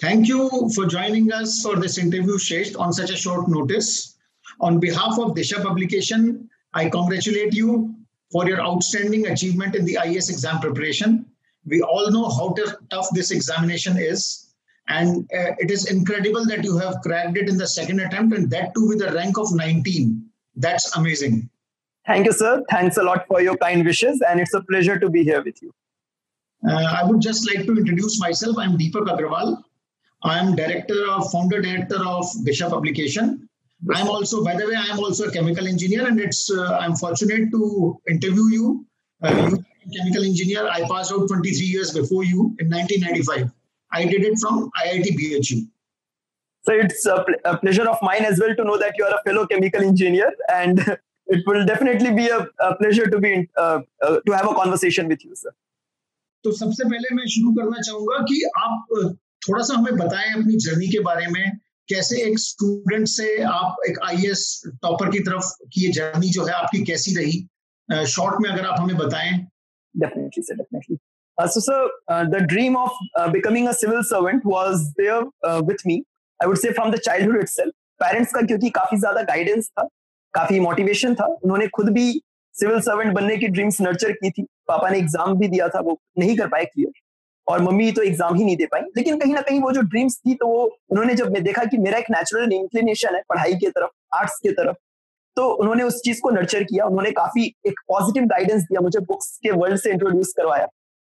Thank you for joining us for this interview, Shesh, on such a short notice. On behalf of Disha Publication, I congratulate you for your outstanding achievement in the IAS exam preparation. We all know how tough this examination is, and uh, it is incredible that you have cracked it in the second attempt, and that too with a rank of 19. That's amazing. Thank you, sir. Thanks a lot for your kind wishes, and it's a pleasure to be here with you. Uh, I would just like to introduce myself. I'm Deepak Agrawal. I'm director of founder director of Disha Publication. I'm also, by the way, I'm also a chemical engineer, and it's uh, I'm fortunate to interview you. Uh, you chemical engineer. I passed out 23 years before you in 1995. I did it from IIT BHU. So it's a, pl- a pleasure of mine as well to know that you are a fellow chemical engineer, and it will definitely be a, a pleasure to be in, uh, uh, to have a conversation with you, sir. तो सबसे पहले मैं शुरू करना चाहूंगा कि आप थोड़ा सा हमें बताएँ अपनी जर्नी के बारे में कैसे एक स्टूडेंट से आप एक आईएएस टॉपर की तरफ़ की ये जर्नी जो है आपकी कैसी रही? शॉर्ट में अगर आप हमें बताएँ। Definitely sir definitely. Uh, so sir uh, the dream of uh, becoming a civil servant there uh, with me. I would say from parents का क्योंकि काफ़ी ज़्यादा गाइडेंस था काफ़ी मोटिवेशन था। उन्होंने खुद भी सिविल सर्वेंट बनने की ड्रीम्स नर्चर की थी। पापा ने एग्ज़ाम भी दिया था वो नहीं कर पाए क्लियर और मम्मी तो एग्ज़ाम ही नहीं दे पाई। लेकिन कहीं ना कहीं वो जो ड्रीम्स थी तो वो उन्होंने जब मैं देखा कि मेरा एक नेचुरल इंक्लिनेशन है पढ़ाई की तरफ़ आर्ट्स की तरफ़ तो उन्होंने उस चीज़ को नर्चर किया। उन्होंने काफ़ी एक पॉजिटिव गाइडेंस दिया मुझे बुक्स के वर्ल्ड से इंट्रोड्यूस करवाया।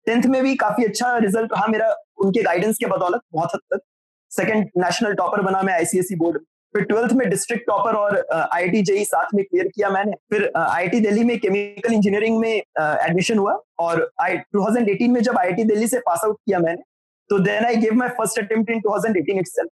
टेंथ में भी काफ़ी अच्छा रिज़ल्ट रहा मेरा उनके गाइडेंस के बदौलत, बहुत हद तक। सेकंड नेशनल टॉपर बना मैं आईसीएसई बोर्ड में। फिर ट्वेल्थ में डिस्ट्रिक्ट टॉपर और आई आई जेई साथ में क्लियर किया मैंने। फिर आई दिल्ली में केमिकल इंजीनियरिंग में एडमिशन हुआ और आई 2018 में जब आई दिल्ली से पास आउट किया मैंने तो then I give my first attempt in 2018 itself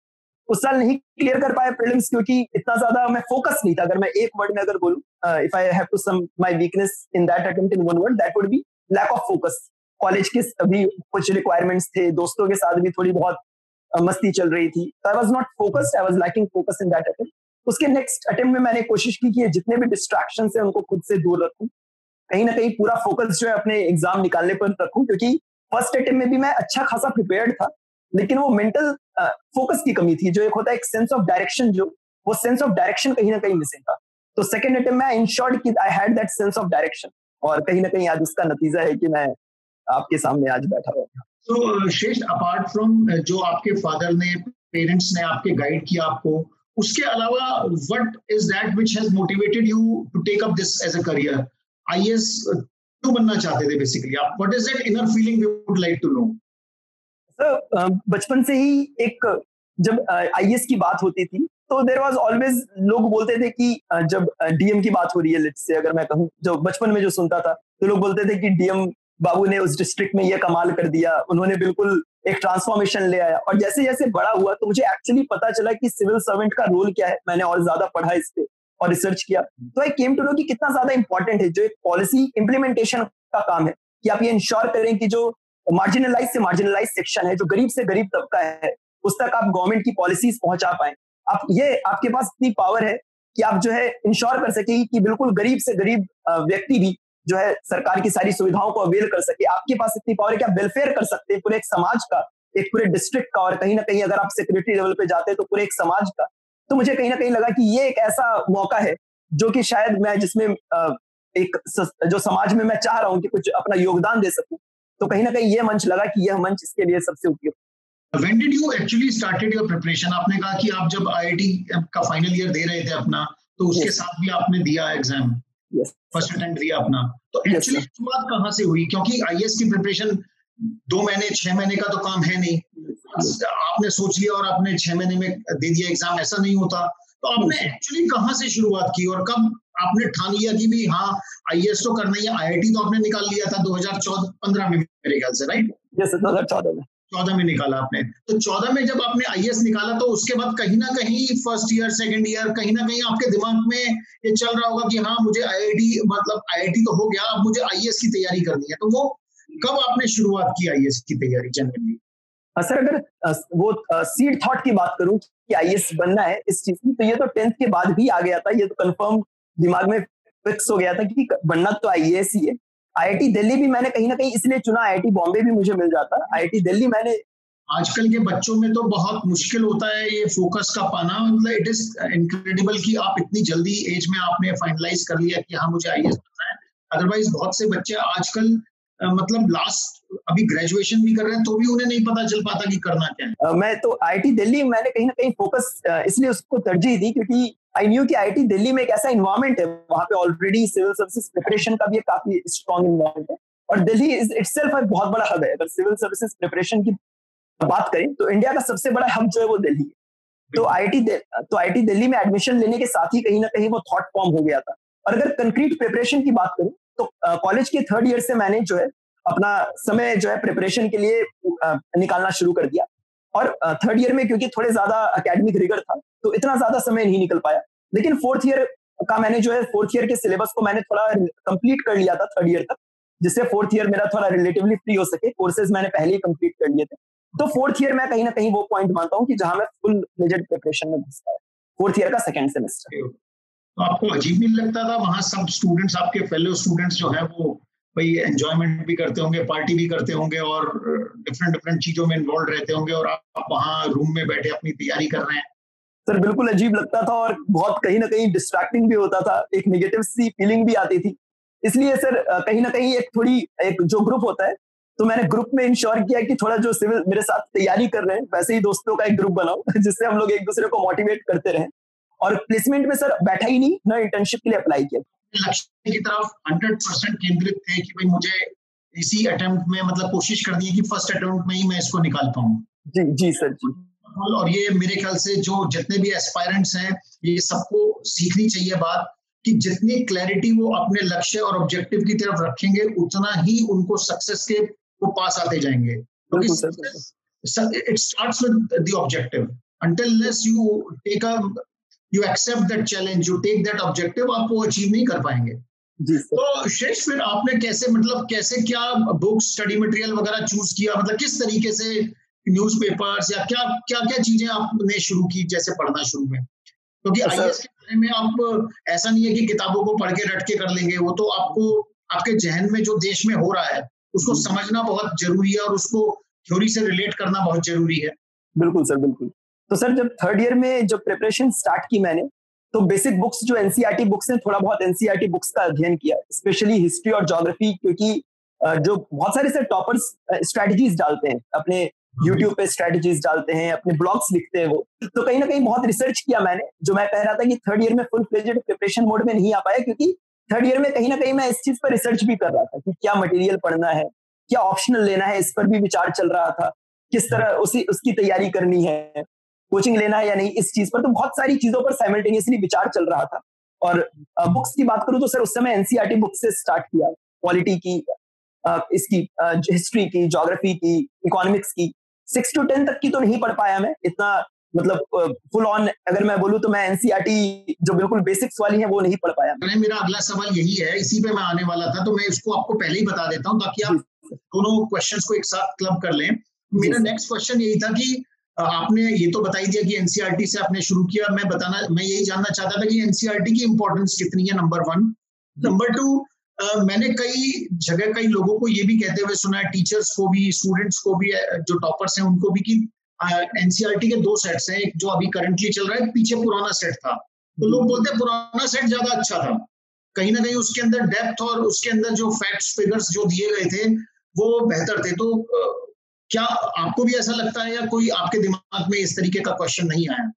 उस साल नहीं क्लियर कर पाया प्रीलिम्स क्योंकि इतना ज़्यादा मैं फोकस नहीं था। अगर मैं एक वर्ड में अगर बोलूँ if I have to sum my weakness in that attempt in one word that would be lack of focus college के अभी कुछ रिक्वायरमेंट्स थे, दोस्तों के साथ भी थोड़ी बहुत मस्ती चल रही थी। I was not focused I was lacking focus in that attempt उसके नेक्स्ट अटेम्प्ट में मैंने कोशिश की कि जितने भी डिस्ट्रैक्शन है उनको खुद से दूर रखूँ। कहीं ना कहीं पूरा फोकस जो है अपने एग्ज़ाम निकालने पर रखूँ, क्योंकि फ़र्स्ट अटेम्प्ट में भी मैं अच्छा खासा प्रिपेयर्ड था, लेकिन वो मेंटल फोकस की कमी थी, जो एक होता है एक सेंस ऑफ़ डायरेक्शन जो, वो सेंस ऑफ़ डायरेक्शन कहीं ना कहीं मिसिंग था। तो सेकंड अटेम्प्ट में इंश्योर्ड कि I had that sense of direction और कहीं ना कहीं आज उसका नतीजा है कि मैं आपके सामने आज बैठा हुआ था। तो श्रेष्ठ अपार्ट फ्रॉम जो आपके फादर ने पेरेंट्स ने आपके गाइड किया आपको, उसके अलावा what is that which has motivated you to take up this as a career IAS क्यों बनना चाहते थे बेसिकली आप what is that inner feeling we would like to know sir बचपन से ही एक, जब आईएएस की बात होती थी तो देर वॉज़ ऑलवेज लोग बोलते थे कि जब डीएम की बात हो रही है लेट्स से अगर मैं कहूँ, जो बचपन में जो सुनता था तो लोग बोलते थे कि डीएम बाबू ने उस डिस्ट्रिक्ट में ये कमाल कर दिया, उन्होंने बिल्कुल एक ट्रांसफॉर्मेशन ले आया। और जैसे जैसे बड़ा हुआ तो मुझे एक्चुअली पता चला कि सिविल सर्वेंट का रोल क्या है। मैंने और ज़्यादा पढ़ा इस पे और रिसर्च किया। तो आई केम टू नो कि कितना ज़्यादा इंपॉर्टेंट है, जो एक पॉलिसी इंप्लीमेंटेशन का काम है। कि आप ये इंश्योर करें कि जो मार्जिनलाइज से मार्जिनलाइज सेक्शन है, जो गरीब से गरीब तबका है, उस तक आप गवर्नमेंट की पॉलिसीज़ पहुँचा पाए। आप ये, आपके पास इतनी पावर है कि आप जो है इंश्योर कर सके कि बिल्कुल गरीब से गरीब व्यक्ति भी जो है सरकार की सारी सुविधाओं को अवेल कर सके आपके पास इतनी पावर है कि आप वेलफेयर कर सकते हैं पूरे एक समाज का एक पूरे डिस्ट्रिक्ट का और कहीं ना कहीं अगर आप सेक्रेटरी लेवल पे जाते हैं तो पूरे एक समाज का तो मुझे कहीं ना कहीं लगा कि ये एक ऐसा मौका है जो कि शायद मैं जिसमें एक जो समाज में मैं चाह रहा हूँ कि कुछ अपना योगदान दे सकूँ तो कहीं ना कहीं ये मंच लगा कि यह मंच इसके लिए सबसे उपयुक्त When did you actually started your preparation? आपने कहा कि आप जब आईआईटी का फाइनल ईयर दे रहे थे अपना तो उसके yes. साथ भी आपने दिया एग्ज़ाम फ़र्स्ट अटेम्प्ट दिया अपना। तो एक्चुअली शुरुआत कहाँ से हुई? क्योंकि आई की प्रिपरेशन दो महीने छह महीने का तो काम है नहीं। आपने सोच लिया और आपने छह महीने में दे दिया एग्ज़ाम ऐसा नहीं होता। तो आपने एक्चुअली कहाँ से शुरुआत की और कब आपने ठान लिया कि भी हाँ आई तो करना ही है आईआईटी तो आपने निकाल लिया था 2014 में मेरे ख्याल से राइट दो हज़ार चौदह में। चौदह में निकाला आपने। तो चौदह में जब आपने आई निकाला तो उसके बाद कहीं ना कहीं फ़र्स्ट ईयर सेकेंड ईयर कहीं ना कहीं आपके दिमाग में ये चल रहा होगा कि हाँ मुझे आईआईटी मतलब आईआईटी तो हो गया, अब मुझे आई की तैयारी करनी है। तो वो कब आपने शुरुआत की आई की तैयारी जनरली सर, अगर वो सीड थॉट की बात करूँ कि आई बनना है इस चीज़ की तो ये तो टेंथ के बाद भी आ गया था, ये तो कंफर्म दिमाग में फिक्स हो गया था कि बनना तो आई ही है। आईआईटी दिल्ली भी मैंने कहीं ना कहीं इसलिए चुना, आईआईटी बॉम्बे भी मुझे मिल जाता। आईआईटी दिल्ली मैंने आजकल के बच्चों में तो बहुत मुश्किल होता है ये फोकस का पाना। मतलब इट इज़ इनक्रेडिबल कि आप इतनी जल्दी एज में आपने फाइनलाइज कर लिया कि हाँ मुझे आई बनना है। अदरवाइज़ बहुत से बच्चे आजकल मतलब लास्ट अभी ग्रेजुएशन भी कर रहे हैं तो भी उन्हें नहीं पता चल पाता कि करना क्या है। मैं तो आईटी दिल्ली मैंने कहीं ना कहीं फोकस इसलिए उसको तरजीह दी क्योंकि आई न्यू कि आईटी दिल्ली में एक ऐसा इन्वायरमेंट है वहाँ पे ऑलरेडी सिविल सर्विसेज़ प्रिपरेशन का भी काफ़ी स्ट्रॉन्ग इन्वायरमेंट है। और दिल्ली इज़ इट सेल्फ बहुत बड़ा हब है अगर सिविल सर्विसेज़ प्रिपरेशन की बात करें तो इंडिया का सबसे बड़ा हब जो है वो दिल्ली है। तो आईटी तो आईटी दिल्ली में एडमिशन लेने के साथ ही कहीं ना कहीं वो थॉट फॉर्म हो गया था। और अगर कंक्रीट प्रिपरेशन की बात करें तो कॉलेज के थर्ड ईयर से मैंने जो है अपना समय जो है प्रिपरेशन के लिए निकालना शुरू कर दिया। और थर्ड ईयर में क्योंकि थोड़े ज़्यादा अकेडमिक रिगर था तो इतना ज़्यादा समय नहीं निकल पाया। लेकिन फोर्थ ईयर का मैंने जो है फोर्थ ईयर के सिलेबस को मैंने थोड़ा कंप्लीट कर लिया था थर्ड ईयर तक, जिससे फोर्थ ईयर मेरा थोड़ा रिलेटिवली फ्री हो सके। कोर्सेज मैंने पहले ही कंप्लीट कर लिए थे। तो फोर्थ ईयर मैं कहीं ना कहीं वो पॉइंट मानता हूँ कि जहाँ मैं फुल मेजर प्रिपरेशन में घुसता है फोर्थ ईयर का सेकेंड सेमेस्टर तो आपको अजीब नहीं लगता था, वहाँ सब स्टूडेंट्स आपके फेलो स्टूडेंट्स जो है वो भाई एंजॉयमेंट भी करते होंगे पार्टी भी करते होंगे और डिफरेंट डिफरेंट चीज़ों में इन्वॉल्व रहते होंगे और आप वहाँ रूम में बैठे अपनी तैयारी कर रहे हैं। सर, बिल्कुल अजीब लगता था और बहुत कहीं ना कहीं डिस्ट्रैक्टिंग भी होता था, एक नेगेटिव सी फीलिंग भी आती थी। इसलिए सर कहीं ना कहीं एक थोड़ी, एक जो ग्रुप होता है तो मैंने ग्रुप में इंश्योर किया कि थोड़ा जो सिविल मेरे साथ तैयारी कर रहे हैं, वैसे ही दोस्तों का एक ग्रुप बनाओ जिससे हम लोग एक दूसरे को मोटिवेट करते रहे। और प्लेसमेंट में सर, बैठा ही नहीं, ना इंटर्नशिप के लिए अप्लाई किया। लक्ष्य की तरफ़ हंड्रेड परसेंट केंद्रित थे कि भाई मुझे इसी अटेम्प्ट में मतलब कोशिश कर दी कि फ़र्स्ट अटेम्प्ट में ही मैं इसको निकाल पाऊँ। जी जी सर जी। और ये मेरे ख्याल से जो जितने भी एस्पायरेंट्स हैं ये सबको सीखनी चाहिए बात कि जितनी क्लैरिटी वो अपने लक्ष्य और ऑब्जेक्टिव की तरफ़ रखेंगे उतना ही उनको सक्सेस के वो पास आते जाएँगे। It starts with the objective until unless you take a you accept that challenge you take that objective आप वो अचीव नहीं कर पाएँगे। तो शेष फिर आपने कैसे मतलब कैसे क्या बुक स्टडी मटेरियल वगैरह चूज़ किया? मतलब किस तरीके से न्यूज़पेपर्स या क्या क्या क्या चीज़ें आपने शुरू की जैसे पढ़ना शुरू में? क्योंकि आई एस के बारे में आप ऐसा नहीं है कि किताबों को पढ़ के रट के कर लेंगे वो तो आपको आपके जहन में जो देश में हो रहा है उसको समझना बहुत ज़रूरी है और उसको थ्योरी से रिलेट करना बहुत ज़रूरी है। बिल्कुल सर बिल्कुल। तो सर जब थर्ड ईयर में जब प्रिपरेशन स्टार्ट की मैंने तो बेसिक बुक्स जो एनसीईआरटी बुक्स हैं थोड़ा बहुत एनसीईआरटी बुक्स का अध्ययन किया स्पेशली हिस्ट्री और ज्योग्राफी क्योंकि जो बहुत सारे सर टॉपर्स स्ट्रेटजीज डालते हैं अपने यूट्यूब पे स्ट्रेटजीज डालते हैं अपने ब्लॉग्स लिखते हैं वो। तो कहीं ना कहीं बहुत रिसर्च किया मैंने जो मैं कह रहा था कि थर्ड ईयर में फुल फ्लेजेड प्रिपरेशन मोड में नहीं आ पाया क्योंकि थर्ड ईयर में कहीं ना कहीं मैं इस चीज़ पर रिसर्च भी कर रहा था कि क्या मटेरियल पढ़ना है क्या ऑप्शनल लेना है इस पर भी विचार चल रहा था किस तरह उसी उसकी तैयारी करनी है। कोचिंग लेना है या नहीं इस चीज़ पर। तो बहुत सारी चीज़ों पर साइमल्टेनियसली विचार चल रहा था। और बुक्स की बात करूँ तो सर उस समय एनसीआरटी बुक से स्टार्ट किया। क्वालिटी की इसकी हिस्ट्री की जोग्राफी की इकोनॉमिक्स की। सिक्स टू टेन तक की तो नहीं पढ़ पाया मैं। इतना मतलब फुल ऑन अगर मैं बोलूँ तो मैं एनसीआरटी जो बिल्कुल बेसिक्स वाली है वो नहीं पढ़ पाया। मेरा अगला सवाल यही है इसी पे मैं आने वाला था तो मैं इसको आपको पहले ही बता देता हूँ ताकि आप दोनों क्वेश्चंस को एक साथ क्लब कर लें। मेरा नेक्स्ट क्वेश्चन यही था कि आपने ये तो बता ही दिया कि एनसीआरटी से आपने शुरू किया। मैं बताना, मैं यही जानना चाहता था कि एनसीआरटी की इम्पोर्टेंस कितनी है नंबर वन नंबर टू मैंने कई जगह कई लोगों को ये भी कहते हुए सुना है टीचर्स को भी स्टूडेंट्स को भी जो टॉपर्स हैं, उनको भी कि एनसीआरटी के दो सेट्स हैं, एक जो अभी करंटली चल रहा है पीछे पुराना सेट था। तो लोग बोलते हैं पुराना सेट ज़्यादा अच्छा था। कहीं ना कहीं उसके अंदर डेप्थ और उसके अंदर जो फैक्ट्स फिगर्स जो दिए गए थे, वो बेहतर थे। तो क्या आपको भी ऐसा लगता है या कोई आपके दिमाग में इस तरीके का क्वेश्चन नहीं आया?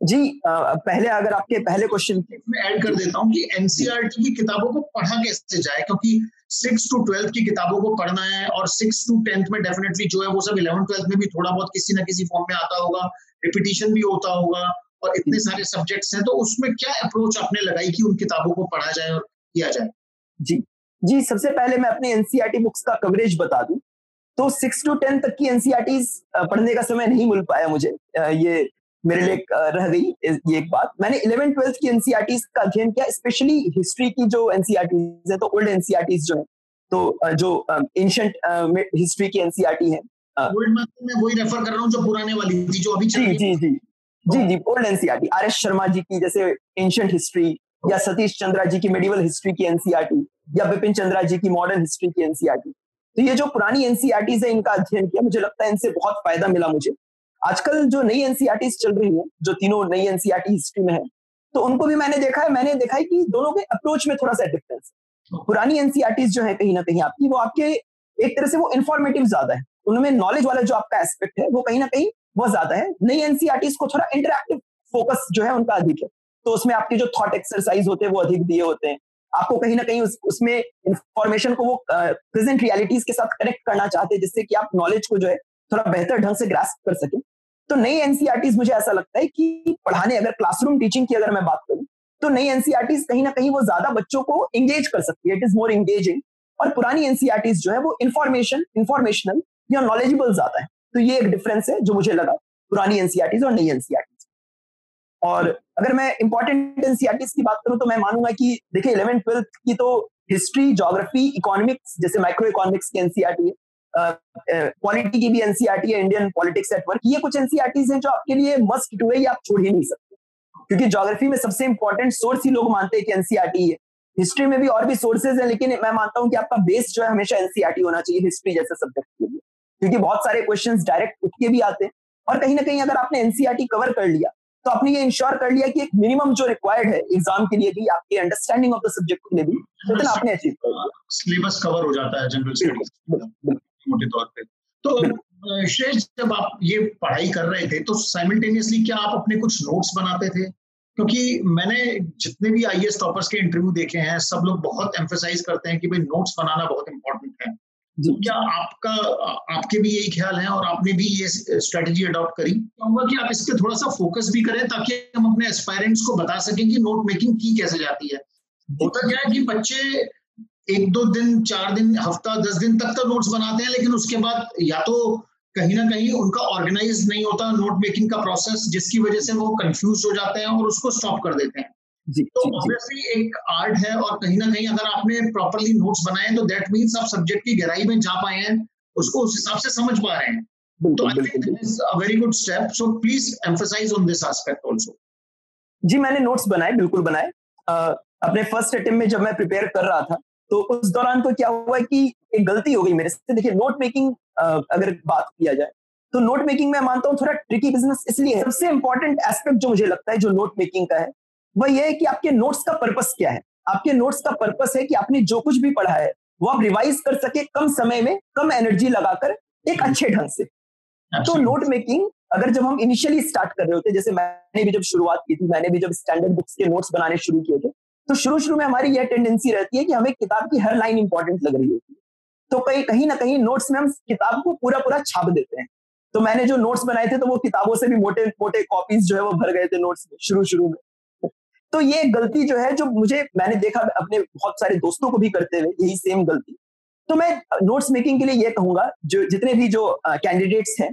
जी पहले अगर आपके पहले क्वेश्चन में ऐड कर देता हूँ कि एनसीईआरटी की किताबों को पढ़ा कैसे जाए? क्योंकि सिक्स टू ट्वेल्थ की किताबों को पढ़ना है और सिक्स टू टेंथ में डेफिनेटली जो है वो सब इलेवन ट्वेल्थ में भी थोड़ा बहुत किसी ना किसी फॉर्म में आता होगा रिपीटिशन भी होता होगा और इतने सारे सब्जेक्ट्स हैं तो उसमें क्या अप्रोच आपने लगाई कि उन किताबों को पढ़ा जाए और किया जाए? जी जी सबसे पहले मैं अपने एनसीईआरटी बुक्स का कवरेज बता दूँ। तो सिक्स टू टेन तक की एनसीईआरटी पढ़ने का समय नहीं मिल पाया मुझे। ये मेरे लिए रह गई ये एक बात। मैंने इलेवन ट्वेल्थ की एनसीआरटी का अध्ययन किया स्पेशली हिस्ट्री की जो एनसीआरटी है तो ओल्ड एनसीआरटी जो है तो जो एंशंट हिस्ट्री की एनसीआरटी है मैं वही रेफर कर रहा हूँ जो पुराने वाली थी जो अभी जी जी जी। जी जी old NCERT R S Sharma ji की जैसे एंशंट हिस्ट्री या सतीश चंद्रा जी की मेडिवल हिस्ट्री की एनसीआरटी या विपिन चंद्रा जी की मॉडर्न हिस्ट्री की एनसीआरटी तो ये जो पुरानी एनसीआरटीज है इनका अध्ययन किया मुझे लगता है इनसे बहुत फ़ायदा मिला मुझे। आजकल जो नई एनसीआरटीज चल रही है जो तीनों नई एनसीआरटी हिस्ट्री में है तो उनको भी मैंने देखा है मैंने देखा है कि दोनों के अप्रोच में थोड़ा सा डिफरेंस है। पुरानी एनसीआरटीज जो है कहीं ना कहीं आपकी वो आपके एक तरह से वो इन्फॉर्मेटिव ज़्यादा है। उनमें नॉलेज वाला जो आपका एस्पेक्ट है वो कहीं ना कहीं बहुत ज़्यादा है। नई एनसीआरटीज को थोड़ा इंटरेक्टिव फोकस जो है उनका अधिक है। तो उसमें आपके जो थॉट एक्सरसाइज होते हैं वो अधिक दिए होते हैं। आपको कहीं ना कहीं उस, उसमें इंफॉर्मेशन को वो प्रेजेंट रियलिटीज के साथ कनेक्ट करना चाहते हैं जिससे कि आप नॉलेज को जो है थोड़ा बेहतर ढंग से ग्रास्प कर सके। तो नई एनसीआरटीज मुझे ऐसा लगता है कि पढ़ाने अगर क्लासरूम टीचिंग की अगर मैं बात करूँ तो नई एनसीआरटीज कहीं ना कहीं वो ज़्यादा बच्चों को एंगेज कर सकती है। इट इज़ मोर एंगेजिंग और पुरानी एनसीआरटीज जो है वो इन्फॉर्मेशन इन्फॉर्मेशनल या नॉलेजेबल ज़्यादा है। तो ये एक डिफरेंस है जो मुझे लगा पुरानी एनसीआरटीज और नई एनसीआरटीज और अगर मैं इंपॉर्टेंट एनसीआरटीज की बात करूँ तो मैं मानूँगा कि देखिए इलेवन ट्वेल्थ की तो हिस्ट्री जोग्राफी इकोनॉमिक्स जैसे माइक्रो इकोनॉमिक्स की एनसीआरटी है पॉलिटी की भी एनसीआरटी है इंडियन पॉलिटिक्स एट वर्क ये कुछ एनसीआरटीज हैं जो आपके लिए मस्ट टू है, ये आप छोड़ ही नहीं सकते। क्योंकि ज्योग्राफी में सबसे इंपॉर्टेंट सोर्स ही लोग मानते हैं कि एनसीआरटी है हिस्ट्री में भी और भी सोर्सेज हैं, लेकिन मैं मानता हूँ कि आपका बेस जो है हमेशा एनसीआरटी होना चाहिए हिस्ट्री जैसे सब्जेक्ट के लिए। क्योंकि बहुत सारे क्वेश्चन डायरेक्ट उठ के भी आते हैं। और कहीं ना कहीं अगर आपने एनसीआरटी कवर कर लिया तो आपने ये इंश्योर कर लिया कि एक मिनिमम जो रिक्वायर्ड है एग्ज़ाम के लिए भी आपके अंडरस्टैंडिंग ऑफ़ द सब्जेक्ट के लिए भी उतना आपने अचीव कर लिया सिलेबस कवर हो जाता है जनरल स्टडीज़ मोटे तौर पे। तो श्रेष्ठ जब आप ये पढ़ाई कर रहे थे तो साइमल्टेनियसली क्या आप अपने कुछ नोट्स बनाते थे? क्योंकि मैंने जितने भी आई टॉपर्स के इंटरव्यू देखे हैं सब लोग बहुत एम्फोसाइज करते हैं कि भाई नोट्स बनाना बहुत इंपॉर्टेंट है। तो क्या आपका आपके भी यही ख्याल है और आपने भी ये स्ट्रेटेजी अडॉप्ट करी? कहूँगा कि आप इस पर थोड़ा सा फोकस भी करें ताकि हम अपने एस्पायरेंट्स को बता सकें कि नोट मेकिंग की कैसे जाती है। होता क्या है कि बच्चे एक दो दिन, चार दिन, हफ़्ता, दस दिन तक तो नोट्स बनाते हैं, लेकिन उसके बाद या तो कहीं ना कहीं उनका ऑर्गेनाइज नहीं होता नोट मेकिंग का प्रोसेस जिसकी वजह से वो कंफ्यूज हो जाते हैं और उसको स्टॉप कर देते हैं। जी, तो ऑब्वियसली एक आर्ट है और कहीं ना कहीं अगर आपने प्रॉपरली नोट्स बनाए तो दैट मीन्स आप सब्जेक्ट की गहराई में जा पाए हैं उसको उस हिसाब से समझ पा रहे हैं। तो I think is a very good step so please emphasize on this aspect also जी मैंने नोट्स बनाए बिल्कुल बनाए। अपने फ़र्स्ट अटेम्प्ट में जब मैं प्रिपेयर कर रहा था तो उस दौरान तो क्या हुआ कि एक गलती हो गई मेरे से। देखिए नोट मेकिंग अगर बात किया जाए तो नोट मेकिंग में मानता हूँ थोड़ा ट्रिकी बिज़नेस इसलिए सबसे इंपॉर्टेंट एस्पेक्ट जो मुझे लगता है जो नोट मेकिंग का है वह यह है कि आपके नोट्स का पर्पस क्या है? आपके नोट्स का पर्पस है कि आपने जो कुछ भी पढ़ा है वो आप रिवाइज कर सके कम समय में कम एनर्जी लगाकर एक अच्छे ढंग से। तो नोट मेकिंग अगर जब हम इनिशियली स्टार्ट कर रहे होते जैसे मैंने भी जब शुरुआत की थी मैंने भी जब स्टैंडर्ड बुक्स के नोट्स बनाने शुरू किए थे तो शुरू शुरू में हमारी यह टेंडेंसी रहती है कि हमें किताब की हर लाइन इंपॉर्टेंट लग रही होती है। तो कहीं कहीं ना कहीं नोट्स में हम किताब को पूरा पूरा छाप देते हैं। तो मैंने जो नोट्स बनाए थे तो वो किताबों से भी मोटे मोटे कॉपीज जो है वो भर गए थे नोट्स में शुरू शुरू में। तो ये गलती जो है, जो मुझे, मैंने देखा अपने बहुत सारे दोस्तों को भी करते हुए, यही सेम गलती। तो मैं नोट्स मेकिंग के लिए ये कहूँगा, जो, जितने भी जो कैंडिडेट्स हैं,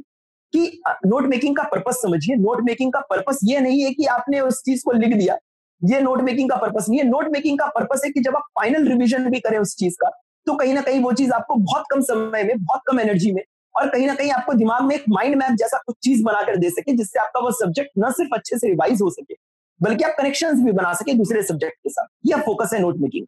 कि नोट मेकिंग का पर्पस समझिए। नोट मेकिंग का पर्पस ये नहीं है कि आपने उस चीज़ को लिख दिया। ये नोट मेकिंग का पर्पस नहीं है। नोट मेकिंग का पर्पस है कि जब आप फाइनल रिविजन भी करें उस चीज़ का तो कहीं ना कहीं वो चीज़ आपको बहुत कम समय में, बहुत कम एनर्जी में और कहीं ना कहीं आपको दिमाग में एक माइंड मैप जैसा कुछ चीज़ बनाकर दे सके, जिससे आपका वो सब्जेक्ट न सिर्फ़ अच्छे से रिवाइज हो सके बल्कि आप कनेक्शन भी बना सके दूसरे सब्जेक्ट के साथ। यह फोकस है नोट मेकिंग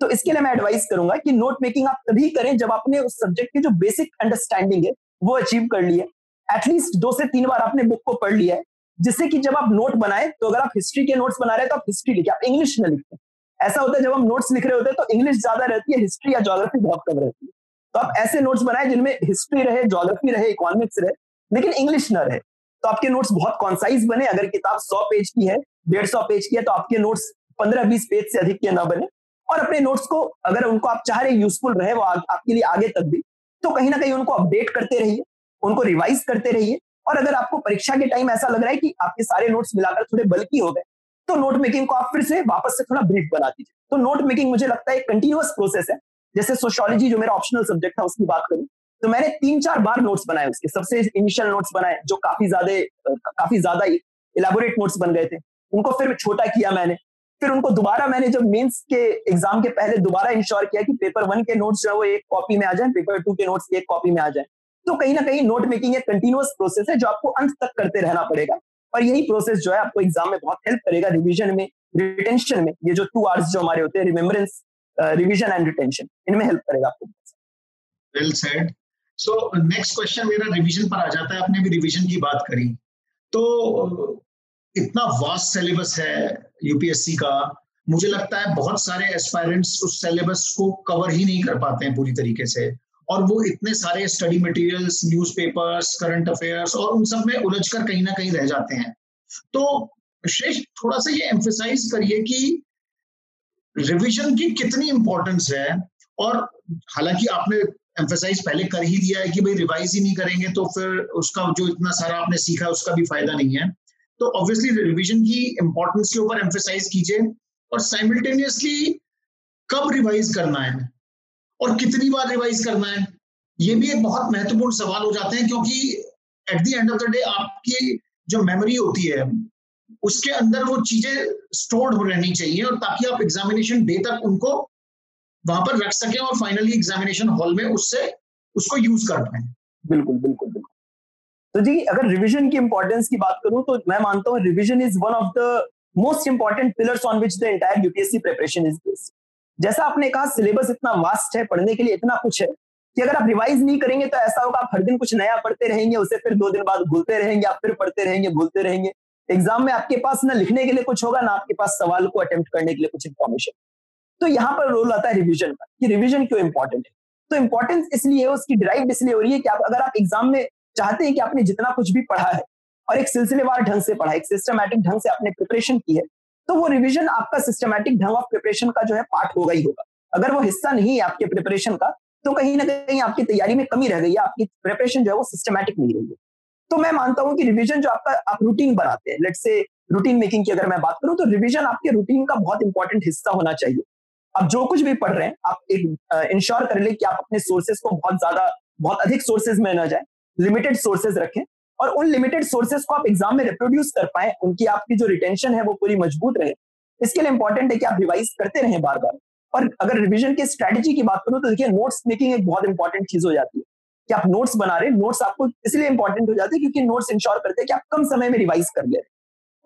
तो इसके लिए मैं एडवाइस करूँगा कि नोट मेकिंग आप तभी करें जब आपने उस सब्जेक्ट की जो बेसिक अंडरस्टैंडिंग है, वो अचीव कर ली है। एटलीस्ट दो से तीन बार आपने बुक को पढ़ लिया है, जिससे कि जब आप नोट बनाए तो अगर आप हिस्ट्री के नोट्स बना रहे हैं तो आप हिस्ट्री लिखे, आप इंग्लिश में लिखते हैं ऐसा होता है जब हम नोट्स लिख रहे होते हैं तो इंग्लिश ज़्यादा रहती है हिस्ट्री या जोग्राफी बहुत कम रहती है। तो आप ऐसे नोट्स बनाए जिनमें हिस्ट्री रहे जोग्राफी रहे इकोनॉमिक्स रहे, लेकिन इंग्लिश न रहे। तो आपके नोट्स बहुत कॉन्साइज बने, अगर किताब सौ पेज की है डेढ़ सौ पेज की है तो आपके नोट्स पंद्रह बीस पेज से अधिक के न बने। और अपने नोट्स को अगर उनको आप चाह रहे यूजफुल रहे वो आ, आपके लिए आगे तक भी तो कहीं ना कहीं उनको अपडेट करते रहिए उनको रिवाइज करते रहिए। और अगर आपको परीक्षा के टाइम ऐसा लग रहा है कि आपके सारे नोट्स मिलाकर थोड़े बल्कि हो गए तो नोट मेकिंग को आप फिर से वापस से थोड़ा ब्रीफ बना दीजिए। तो नोट मेकिंग मुझे लगता है कंटिन्यूस प्रोसेस है। जैसे सोशोलॉजी जो मेरा ऑप्शनल सब्जेक्ट था उसकी बात करूँ तो मैंने तीन चार बार नोट्स बनाए उसके। सबसे इनिशियल नोट्स बनाए जो काफ़ी ज़्यादा काफ़ी ज़्यादा इलेबोरेट नोट्स बन गए थे। उनको फिर छोटा किया मैंने। फिर उनको दोबारा मैंने जब मेंस के एग्ज़ाम के पहले दोबारा इंश्योर किया कि पेपर वन के नोट्स जो है वो एक कॉपी में आ जाए, पेपर टू के नोट्स एक कॉपी में आ जाए। तो कहीं ना कहीं नोट मेकिंग एक कंटिन्यूस प्रोसेस है जो आपको अंत तक करते रहना पड़ेगा। और यही प्रोसेस जो है आपको एग्ज़ाम में बहुत हेल्प करेगा रिविजन में रिटेंशन में। ये जो टू आवर्स जो हमारे होते हैं रिमेम्बरेंस रिविजन एंड रिटेंशन इनमें हेल्प करेगा आपको। Well said so next question मेरा रिवीजन पर आ जाता है। आपने भी रिवीजन की बात करी। तो इतना वास्ट सिलेबस है यूपीएससी का। मुझे लगता है बहुत सारे एस्पायरेंट्स उस सिलेबस को कवर ही नहीं कर पाते हैं पूरी तरीके से। और वो इतने सारे study materials newspapers current affairs और उन सब में उलझ कर कहीं ना कहीं रह जाते हैं। तो श्रेष्ठ थोड़ा सा ये एम्फेसाइज करिए कि रिवीजन की कितनी इंपॉर्टेंस है और हालाँकि आपने एम्फेसाइज पहले कर ही दिया है कि भाई रिवाइज ही नहीं करेंगे तो फिर उसका जो इतना सारा आपने सीखा उसका भी फ़ायदा नहीं है। तो ऑब्वियसली रिवीजन की इंपॉर्टेंस के ऊपर एम्फेसाइज कीजिए और साइमल्टेनियसली कब रिवाइज करना है और कितनी बार रिवाइज करना है, ये भी एक बहुत महत्वपूर्ण सवाल हो जाते हैं क्योंकि at the end of the day आपकी जो मेमोरी होती है, उसके अंदर वो चीज़ें स्टोर्ड हो रहनी चाहिए और ताकि आप एग्जामिनेशन डे तक उनको वहाँ पर रख सकें और फाइनली एग्जामिनेशन हॉल में उससे, उसको यूज़ कर पाए। बिल्कुल बिल्कुल बिल्कुल। तो जी, अगर रिविजन की इंपॉर्टेंस की बात करूँ तो मैं मानता हूँ revision is one of the most important pillars on which the entire UPSC preparation is based जैसा आपने कहा सिलेबस इतना वास्ट है, पढ़ने के लिए इतना कुछ है, कि अगर आप रिवाइज नहीं करेंगे तो ऐसा होगा, आप हर दिन कुछ नया पढ़ते रहेंगे, उसे फिर दो दिन बाद भूलते रहेंगे, आप फिर पढ़ते रहेंगे, भूलते रहेंगे। एग्ज़ाम में आपके पास ना लिखने के लिए कुछ होगा, ना आपके पास सवाल को अटेम्प्ट करने के लिए कुछ इन्फॉर्मेशन तो यहाँ पर रोल आता है रिविजन का, कि रिविजन क्यों इंपॉर्टेंट है? तो इंपॉर्टेंस इसलिए है, उसकी ड्राइव इसलिए हो रही है कि आप, अगर आप एग्ज़ाम में चाहते हैं कि आपने जितना कुछ भी पढ़ा है और एक सिलसिलेवार ढंग से पढ़ा एक सिस्टमैटिक ढंग से आपने प्रिपरेशन की है तो वो रिविजन आपका सिस्टमैटिक ढंग ऑफ़ प्रिपरेशन का जो है पार्ट होगा ही होगा। अगर वो हिस्सा नहीं है आपके प्रिपरेशन का तो कहीं ना कहीं आपकी तैयारी में कमी रह गई है, आपकी प्रिपरेशन जो है वो सिस्टमैटिक नहीं रही है। तो मैं मानता हूँ कि रिविजन जो आपका, आप रूटीन बनाते हैं लेट से रूटीन मेकिंग की अगर मैं बात करूँ तो रिविजन आपके रूटीन का बहुत इंपॉर्टेंट हिस्सा होना चाहिए। आप जो कुछ भी पढ़ रहे हैं, आप एक इंश्योर कर ले कि आप अपने सोर्सेज को बहुत ज़्यादा, बहुत अधिक सोर्सेज में न जाए। लिमिटेड सोर्सेज रखें और उन लिमिटेड सोर्सेज को आप एग्ज़ाम में रिप्रोड्यूस कर पाए, उनकी आपकी जो रिटेंशन है वो पूरी मज़बूत रहे। इसके लिए इंपॉर्टेंट है कि आप रिवाइज करते रहें बार बार और अगर रिविजन की स्ट्रेटेजी की बात करूँ तो देखिए नोट्स मेकिंग एक बहुत इंपॉर्टेंट चीज़ हो जाती है कि आप नोट्स बना रहे हैं नोट्स आपको इसलिए इंपॉर्टेंट हो जाते हैं क्योंकि नोट्स इंश्योर करते हैं कि आप कम समय में रिवाइज कर ले।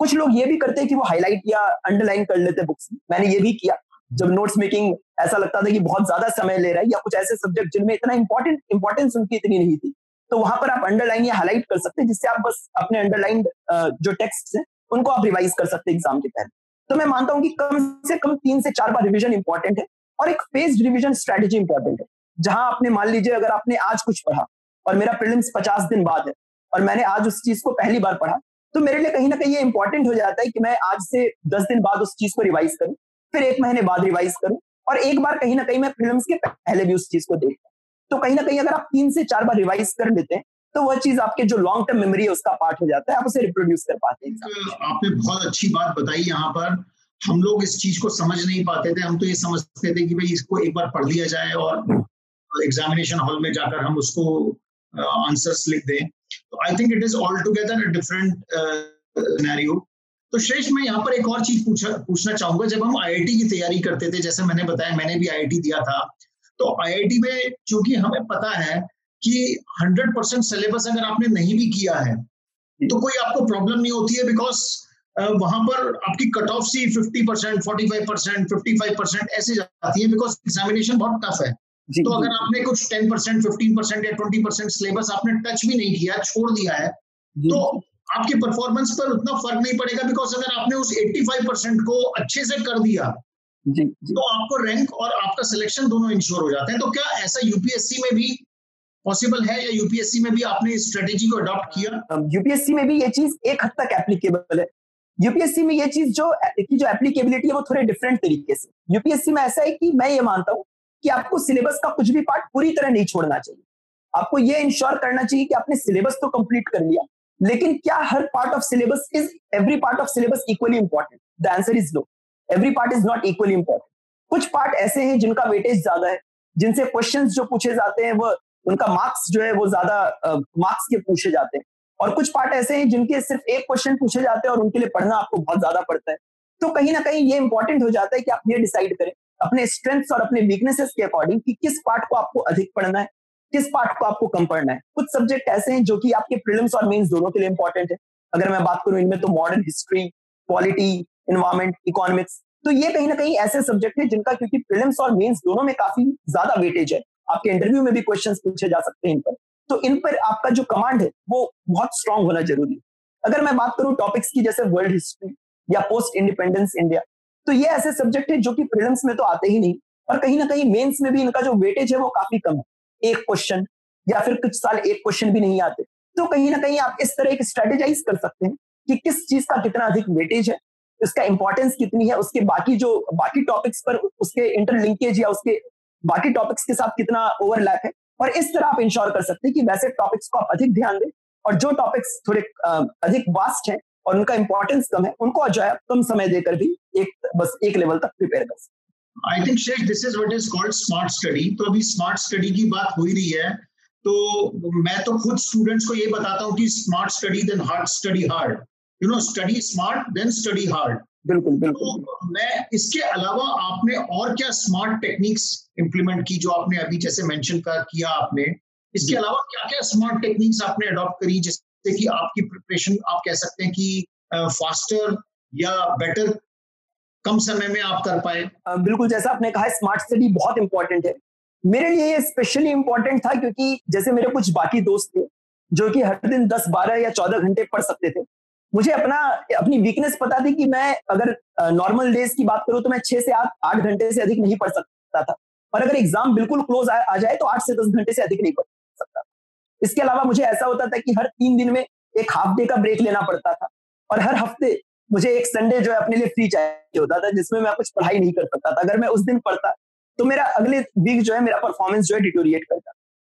कुछ लोग ये भी करते हैं कि वो हाईलाइट या अंडरलाइन कर लेते हैं बुक्स मैंने ये भी किया। जब नोट्स मेकिंग ऐसा लगता था कि बहुत ज़्यादा समय ले रहा है या कुछ ऐसे सब्जेक्ट जिनमें इतना इंपॉर्टेंट इंपॉर्टेंस उनकी इतनी नहीं थी। तो वहाँ पर आप अंडरलाइन या हाईलाइट कर सकते हैं, जिससे आप बस अपने अंडरलाइन जो टेक्स्ट है, उनको आप रिवाइज कर सकते हैं एग्ज़ाम के पहले। तो मैं मानता हूँ कि कम से कम तीन से चार बार रिविजन इंपॉर्टेंट है और एक फेस्ड रिविजन स्ट्रेटेजी इंपॉर्टेंट है। जहाँ आपने मान लीजिए, अगर आपने आज कुछ पढ़ा और मेरा प्रिलिम्स पचास दिन बाद है और मैंने आज उस चीज़ को पहली बार पढ़ा तो मेरे लिए कहीं ना कहीं ये इंपॉर्टेंट हो जाता है कि मैं आज से दस दिन बाद उस चीज़ को रिवाइज करूँ, फिर एक महीने बाद रिवाइज करूँ और एक बार कहीं ना कहीं मैं फ़िल्म के पहले भी उस चीज़ को देखता तो कहीं ना कहीं अगर आप तीन से चार बार रिवाइज कर लेते हैं तो वह चीज़ आपके जो लॉन्ग टर्म मेमोरी है, उसका पार्ट हो जाता है। आप उसे रिप्रोड्यूस कर पाते हैं। आपने बहुत अच्छी बात बताई यहाँ पर। हम लोग इस चीज़ को समझ नहीं पाते थे। हम तो ये समझते थे कि भाई इसको एक बार पढ़ लिया जाए और एग्जामिनेशन हॉल में जाकर हम उसको आंसर्स लिख दें। तो I think it is all together different scenario तो शेष, मैं यहाँ पर एक और चीज़ पूछा, पूछना चाहूँगा। जब हम आईआईटी की तैयारी करते थे, जैसे मैंने बताया, मैंने भी आईआईटी दिया था। तो आईआईटी में चूँकि हमें पता है कि 100 परसेंट सिलेबस अगर आपने नहीं भी किया है तो कोई आपको प्रॉब्लम नहीं होती है बिकॉज़ वहाँ पर आपकी कट ऑफ़ सी 50 percent forty five percent fifty five percent ऐसे जाती है बिकॉज़ एग्जामिनेशन बहुत टफ है। तो अगर आपने कुछ टेन परसेंट फिफ्टीन परसेंट या ट्वेंटी परसेंट सिलेबस आपने टच भी नहीं किया छोड़ दिया है तो आपकी परफॉर्मेंस पर उतना फ़र्क नहीं पड़ेगा बिकॉज़ अगर आपने उस 85 परसेंट को अच्छे से कर दिया जी, जी. तो आपको रैंक और आपका सिलेक्शन दोनों इंश्योर हो जाते हैं। तो क्या ऐसा यूपीएससी में भी पॉसिबल है या यूपीएससी में भी आपने स्ट्रेटेजी को अडॉप्ट किया? यूपीएससी में भी ये चीज़ एक हद तक एप्लीकेबल है। यूपीएससी में ये चीज़ जो की जो एप्लीकेबिलिटी है वो थोड़े डिफरेंट तरीके से। यूपीएससी में ऐसा है कि मैं ये मानता हूँ कि आपको सिलेबस का कुछ भी पार्ट पूरी तरह नहीं छोड़ना चाहिए। आपको ये इंश्योर करना चाहिए कि आपने सिलेबस तो कंप्लीट कर लिया लेकिन क्या हर part of syllabus is every part of syllabus equally important the answer is no every part is not equally important कुछ पार्ट ऐसे हैं जिनका वेटेज ज़्यादा है, जिनसे क्वेश्चन जो पूछे जाते हैं, वो उनका मार्क्स जो है, वो ज़्यादा मार्क्स के पूछे जाते हैं। और कुछ पार्ट ऐसे हैं जिनके सिर्फ़ एक क्वेश्चन पूछे जाते हैं और उनके लिए पढ़ना आपको बहुत ज़्यादा पड़ता है। तो कहीं ना कहीं ये इंपॉर्टेंट हो जाता है कि आप ये डिसाइड करें, अपने स्ट्रेंथ्स और अपने वीकनेसेस के अकॉर्डिंग कि किस पार्ट को आपको अधिक पढ़ना है, किस पार्ट को आपको कम पढ़ना है। कुछ सब्जेक्ट ऐसे हैं जो कि आपके प्रिलिम्स और मेंस दोनों के लिए इंपॉर्टेंट है। अगर मैं बात करूँ इनमें तो modern history polity environment economics तो ये कहीं ना कहीं ऐसे सब्जेक्ट है जिनका क्योंकि प्रिलिम्स और मेंस दोनों में काफ़ी ज़्यादा वेटेज है। आपके इंटरव्यू में भी क्वेश्चंस पूछे जा सकते हैं इन पर। तो इन पर आपका जो कमांड है, वो बहुत स्ट्रांग होना ज़रूरी है। अगर मैं बात करूँ टॉपिक्स की, जैसे वर्ल्ड हिस्ट्री या पोस्ट इंडिपेंडेंस इंडिया तो ये ऐसे सब्जेक्ट है जो कि प्रिलिम्स में तो आते ही नहीं और कहीं ना कहीं मेंस में भी इनका जो वेटेज है, वो काफ़ी कम है। एक क्वेश्चन या फिर कुछ साल एक क्वेश्चन भी नहीं आते। तो कहीं ना कहीं आप इस तरह एक स्ट्रेटेजाइज कर सकते हैं कि किस चीज़ का कितना अधिक वेटेज है इसका इंपॉर्टेंस कितनी है, उसके बाकी जो, बाकी टॉपिक्स पर उसके इंटरलिंकेज या उसके बाकी टॉपिक्स के साथ कितना ओवरलैप है, और इस तरह आप इंश्योर कर सकते हैं कि वैसे टॉपिक्स को आप अधिक ध्यान दें, और जो टॉपिक्स थोड़े अधिक वास्ट हैं, और उनका इंपॉर्टेंस कम है, उनको जो है कम समय देकर भी एक, बस एक लेवल तक प्रिपेयर कर सकते I think Sheikh this is what is called smart study तो अभी स्मार्ट स्टडी की बात हो ही रही है तो मैं तो खुद स्टूडेंट्स को ये बताता हूँ कि smart study then hard study hard you know study smart then study hard बिल्कुल बिल्कुल। तो मैं इसके अलावा आपने और क्या स्मार्ट टेक्निक्स इंप्लीमेंट की जो आपने अभी जैसे मेंशन कर किया आपने? इसके अलावा क्या क्या स्मार्ट टेक्निक्स आपने अडॉप्ट करी जिससे कि आपकी प्रिपरेशन आप कह सकते हैं कि फास्टर या बेटर कम समय में आप कर पाए? बिल्कुल जैसा आपने कहा स्मार्ट स्टडी बहुत इंपॉर्टेंट है। मेरे लिए ये स्पेशली इंपॉर्टेंट था क्योंकि जैसे मेरे कुछ बाकी दोस्त थे जो कि हर दिन दस बारह या 14 घंटे पढ़ सकते थे मुझे अपना अपनी वीकनेस पता थी कि मैं अगर नॉर्मल डेज़ की बात करूँ तो मैं छह से आठ घंटे से अधिक नहीं पढ़ सकता था। और अगर एग्ज़ाम बिल्कुल क्लोज आ, आ जाए तो आठ से दस घंटे से अधिक नहीं पढ़ सकता। इसके अलावा मुझे ऐसा होता था कि हर तीन दिन में एक हाफ़ डे का ब्रेक लेना पड़ता था। और हर हफ़्ते मुझे एक संडे जो है अपने लिए फ्री चाहिए होता था जिसमें मैं कुछ पढ़ाई नहीं कर सकता था। अगर मैं उस दिन पढ़ता तो मेरा अगले वीक जो है मेरा परफॉर्मेंस जो है डिटोरिएट करता।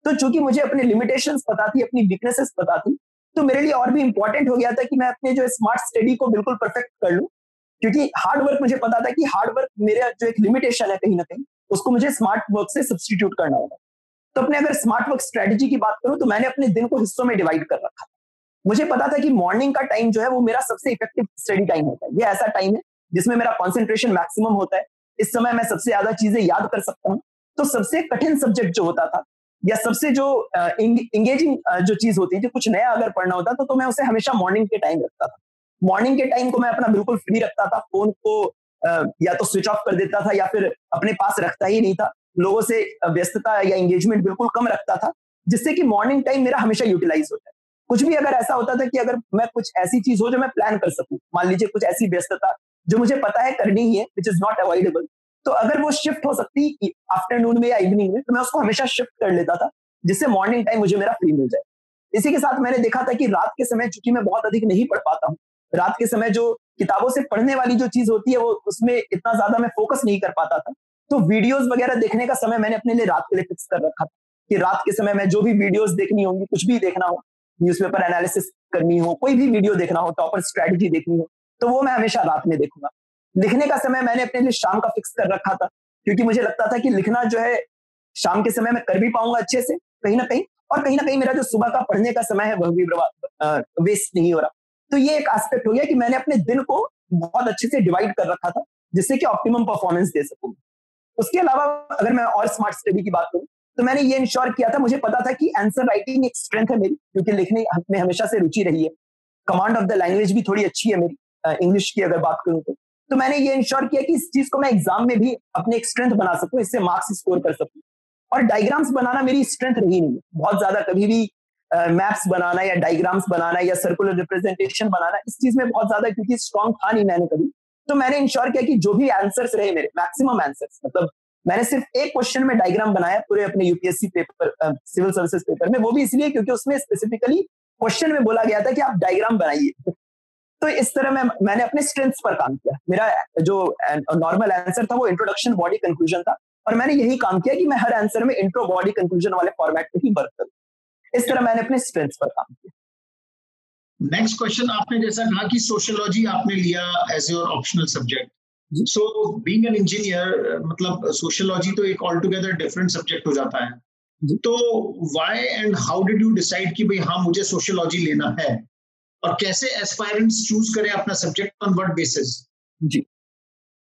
तो चूँकि मुझे अपने लिमिटेशंस पता थी अपनी वीकनेसेस पता थी तो मेरे लिए और भी इंपॉर्टेंट हो गया था कि मैं अपने जो स्मार्ट स्टडी को बिल्कुल परफेक्ट कर लूँ। क्योंकि हार्ड वर्क मुझे पता था कि हार्ड वर्क मेरा जो एक लिमिटेशन है कहीं ना कहीं, उसको मुझे स्मार्ट वर्क से सब्सटीट्यूट करना होगा। तो अपने अगर स्मार्ट वर्क स्ट्रेटेजी की बात करूँ तो मैंने अपने दिन को हिस्सों में डिवाइड कर रखा मुझे पता था कि मॉर्निंग का टाइम जो है वो मेरा सबसे इफ़ेक्टिव स्टडी टाइम होता है। ये ऐसा टाइम है जिसमें मेरा कॉन्सेंट्रेशन मैक्सिमम होता है। इस समय मैं सबसे ज़्यादा चीज़ें याद कर सकता हूँ। तो सबसे कठिन सब्जेक्ट जो होता था या सबसे जो इंगेजिंग जो चीज़ होती थी कुछ नया अगर पढ़ना होता था तो मैं उसे हमेशा मॉर्निंग के टाइम रखता था। मॉर्निंग के टाइम को मैं अपना बिल्कुल फ्री रखता था फ़ोन को या तो स्विच ऑफ़ कर देता था या फिर अपने पास रखता ही नहीं था। लोगों से व्यस्तता या एंगेजमेंट बिल्कुल कम रखता था, जिससे कि मॉर्निंग टाइम मेरा हमेशा यूटिलाइज होता है। कुछ भी अगर ऐसा होता था कि अगर मैं कुछ ऐसी चीज़ हो जो मैं प्लान कर सकूँ, मान लीजिए कुछ ऐसी व्यस्तता जो मुझे पता है करनी ही है विच इज़ नॉट अवॉइडेबल तो अगर वो शिफ्ट हो सकती आफ्टरनून में या इवनिंग में तो मैं उसको हमेशा शिफ्ट कर लेता था, जिससे मॉर्निंग टाइम मुझे मेरा फ्री मिल जाए। इसी के साथ मैंने देखा था कि रात के समय चूँकि मैं बहुत अधिक नहीं पढ़ पाता हूँ, रात के समय जो किताबों से पढ़ने वाली जो चीज़ होती है, वो उसमें इतना ज़्यादा मैं फोकस नहीं कर पाता था। तो वीडियोस वगैरह देखने का समय मैंने अपने लिए रात के लिए फिक्स कर रखा था, कि रात के समय में जो भी वीडियोस देखनी होंगी, कुछ भी देखना हो न्यूज़पेपर एनालिसिस करनी हो, कोई भी वीडियो देखना हो टॉपर स्ट्रेटजी देखनी हो तो वो मैं हमेशा रात में देखूँगा। लिखने का समय मैंने अपने लिए शाम का फिक्स कर रखा था, क्योंकि मुझे लगता था कि लिखना जो है, शाम के समय में कर भी पाऊँगा अच्छे से, कहीं ना कहीं, और कहीं ना कहीं मेरा जो सुबह का पढ़ने का समय है, वह भी वेस्ट नहीं हो रहा। तो ये एक एस्पेक्ट हो गया कि मैंने अपने दिन को बहुत अच्छे से डिवाइड कर रखा था, जिससे कि ऑप्टिमम परफॉर्मेंस दे सकूँ। उसके अलावा अगर मैं और स्मार्ट स्टडी की बात करूँ तो मैंने ये इंश्योर किया था, मुझे पता था कि आंसर राइटिंग एक स्ट्रेंथ है मेरी, क्योंकि लिखने में हमेशा से रुचि रही है। कमांड ऑफ़ द लैंग्वेज भी थोड़ी अच्छी है मेरी इंग्लिश की अगर बात करूँ तो। तो मैंने ये इंश्योर किया कि इस चीज़ को मैं एग्ज़ाम में भी अपने एक स्ट्रेंथ बना सकूँ इससे मार्क्स स्कोर कर सकूँ। और डायग्राम्स बनाना मेरी स्ट्रेंथ रही नहीं। बहुत ज़्यादा कभी भी मैप्स uh, बनाना या डायग्राम्स बनाना या सर्कुलर रिप्रेजेंटेशन बनाना इस चीज़ में बहुत ज़्यादा क्योंकि स्ट्रॉन्ग था नहीं मैंने कभी। तो मैंने इंश्योर किया कि जो भी आंसर्स रहे मेरे मैक्सिमम आंसर्स मतलब मैंने सिर्फ़ एक क्वेश्चन में डायग्राम बनाया पूरे अपने UPSC paper civil services paper में। वो भी इसलिए क्योंकि उसमें स्पेसिफिकली क्वेश्चन में बोला गया था कि आप डायग्राम बनाइए। तो इस तरह मैं मैंने अपने स्ट्रेंथ्स पर काम किया। मेरा जो नॉर्मल आंसर था वो इंट्रोडक्शन बॉडी कंक्लूजन था और मैंने यही काम किया कि मैं हर आंसर में इंट्रो बॉडी कंक्लूजन वाले फॉर्मेट पे ही वर्क करूँ। इस तरह मैंने अपने स्ट्रेंथ्स पर काम किया। नेक्स्ट क्वेश्चन आपने जैसा कहा कि सोशियोलॉजी आपने लिया as your optional subject so being an engineer मतलब सोशियोलॉजी तो एक ऑल टुगेदर डिफरेंट सब्जेक्ट हो जाता है। तो why and how did you decide कि भाई हाँ मुझे सोशियोलॉजी लेना है? और कैसे एस्पायरेंट्स चूज़ करें अपना सब्जेक्ट ऑन व्हाट बेसिस जी।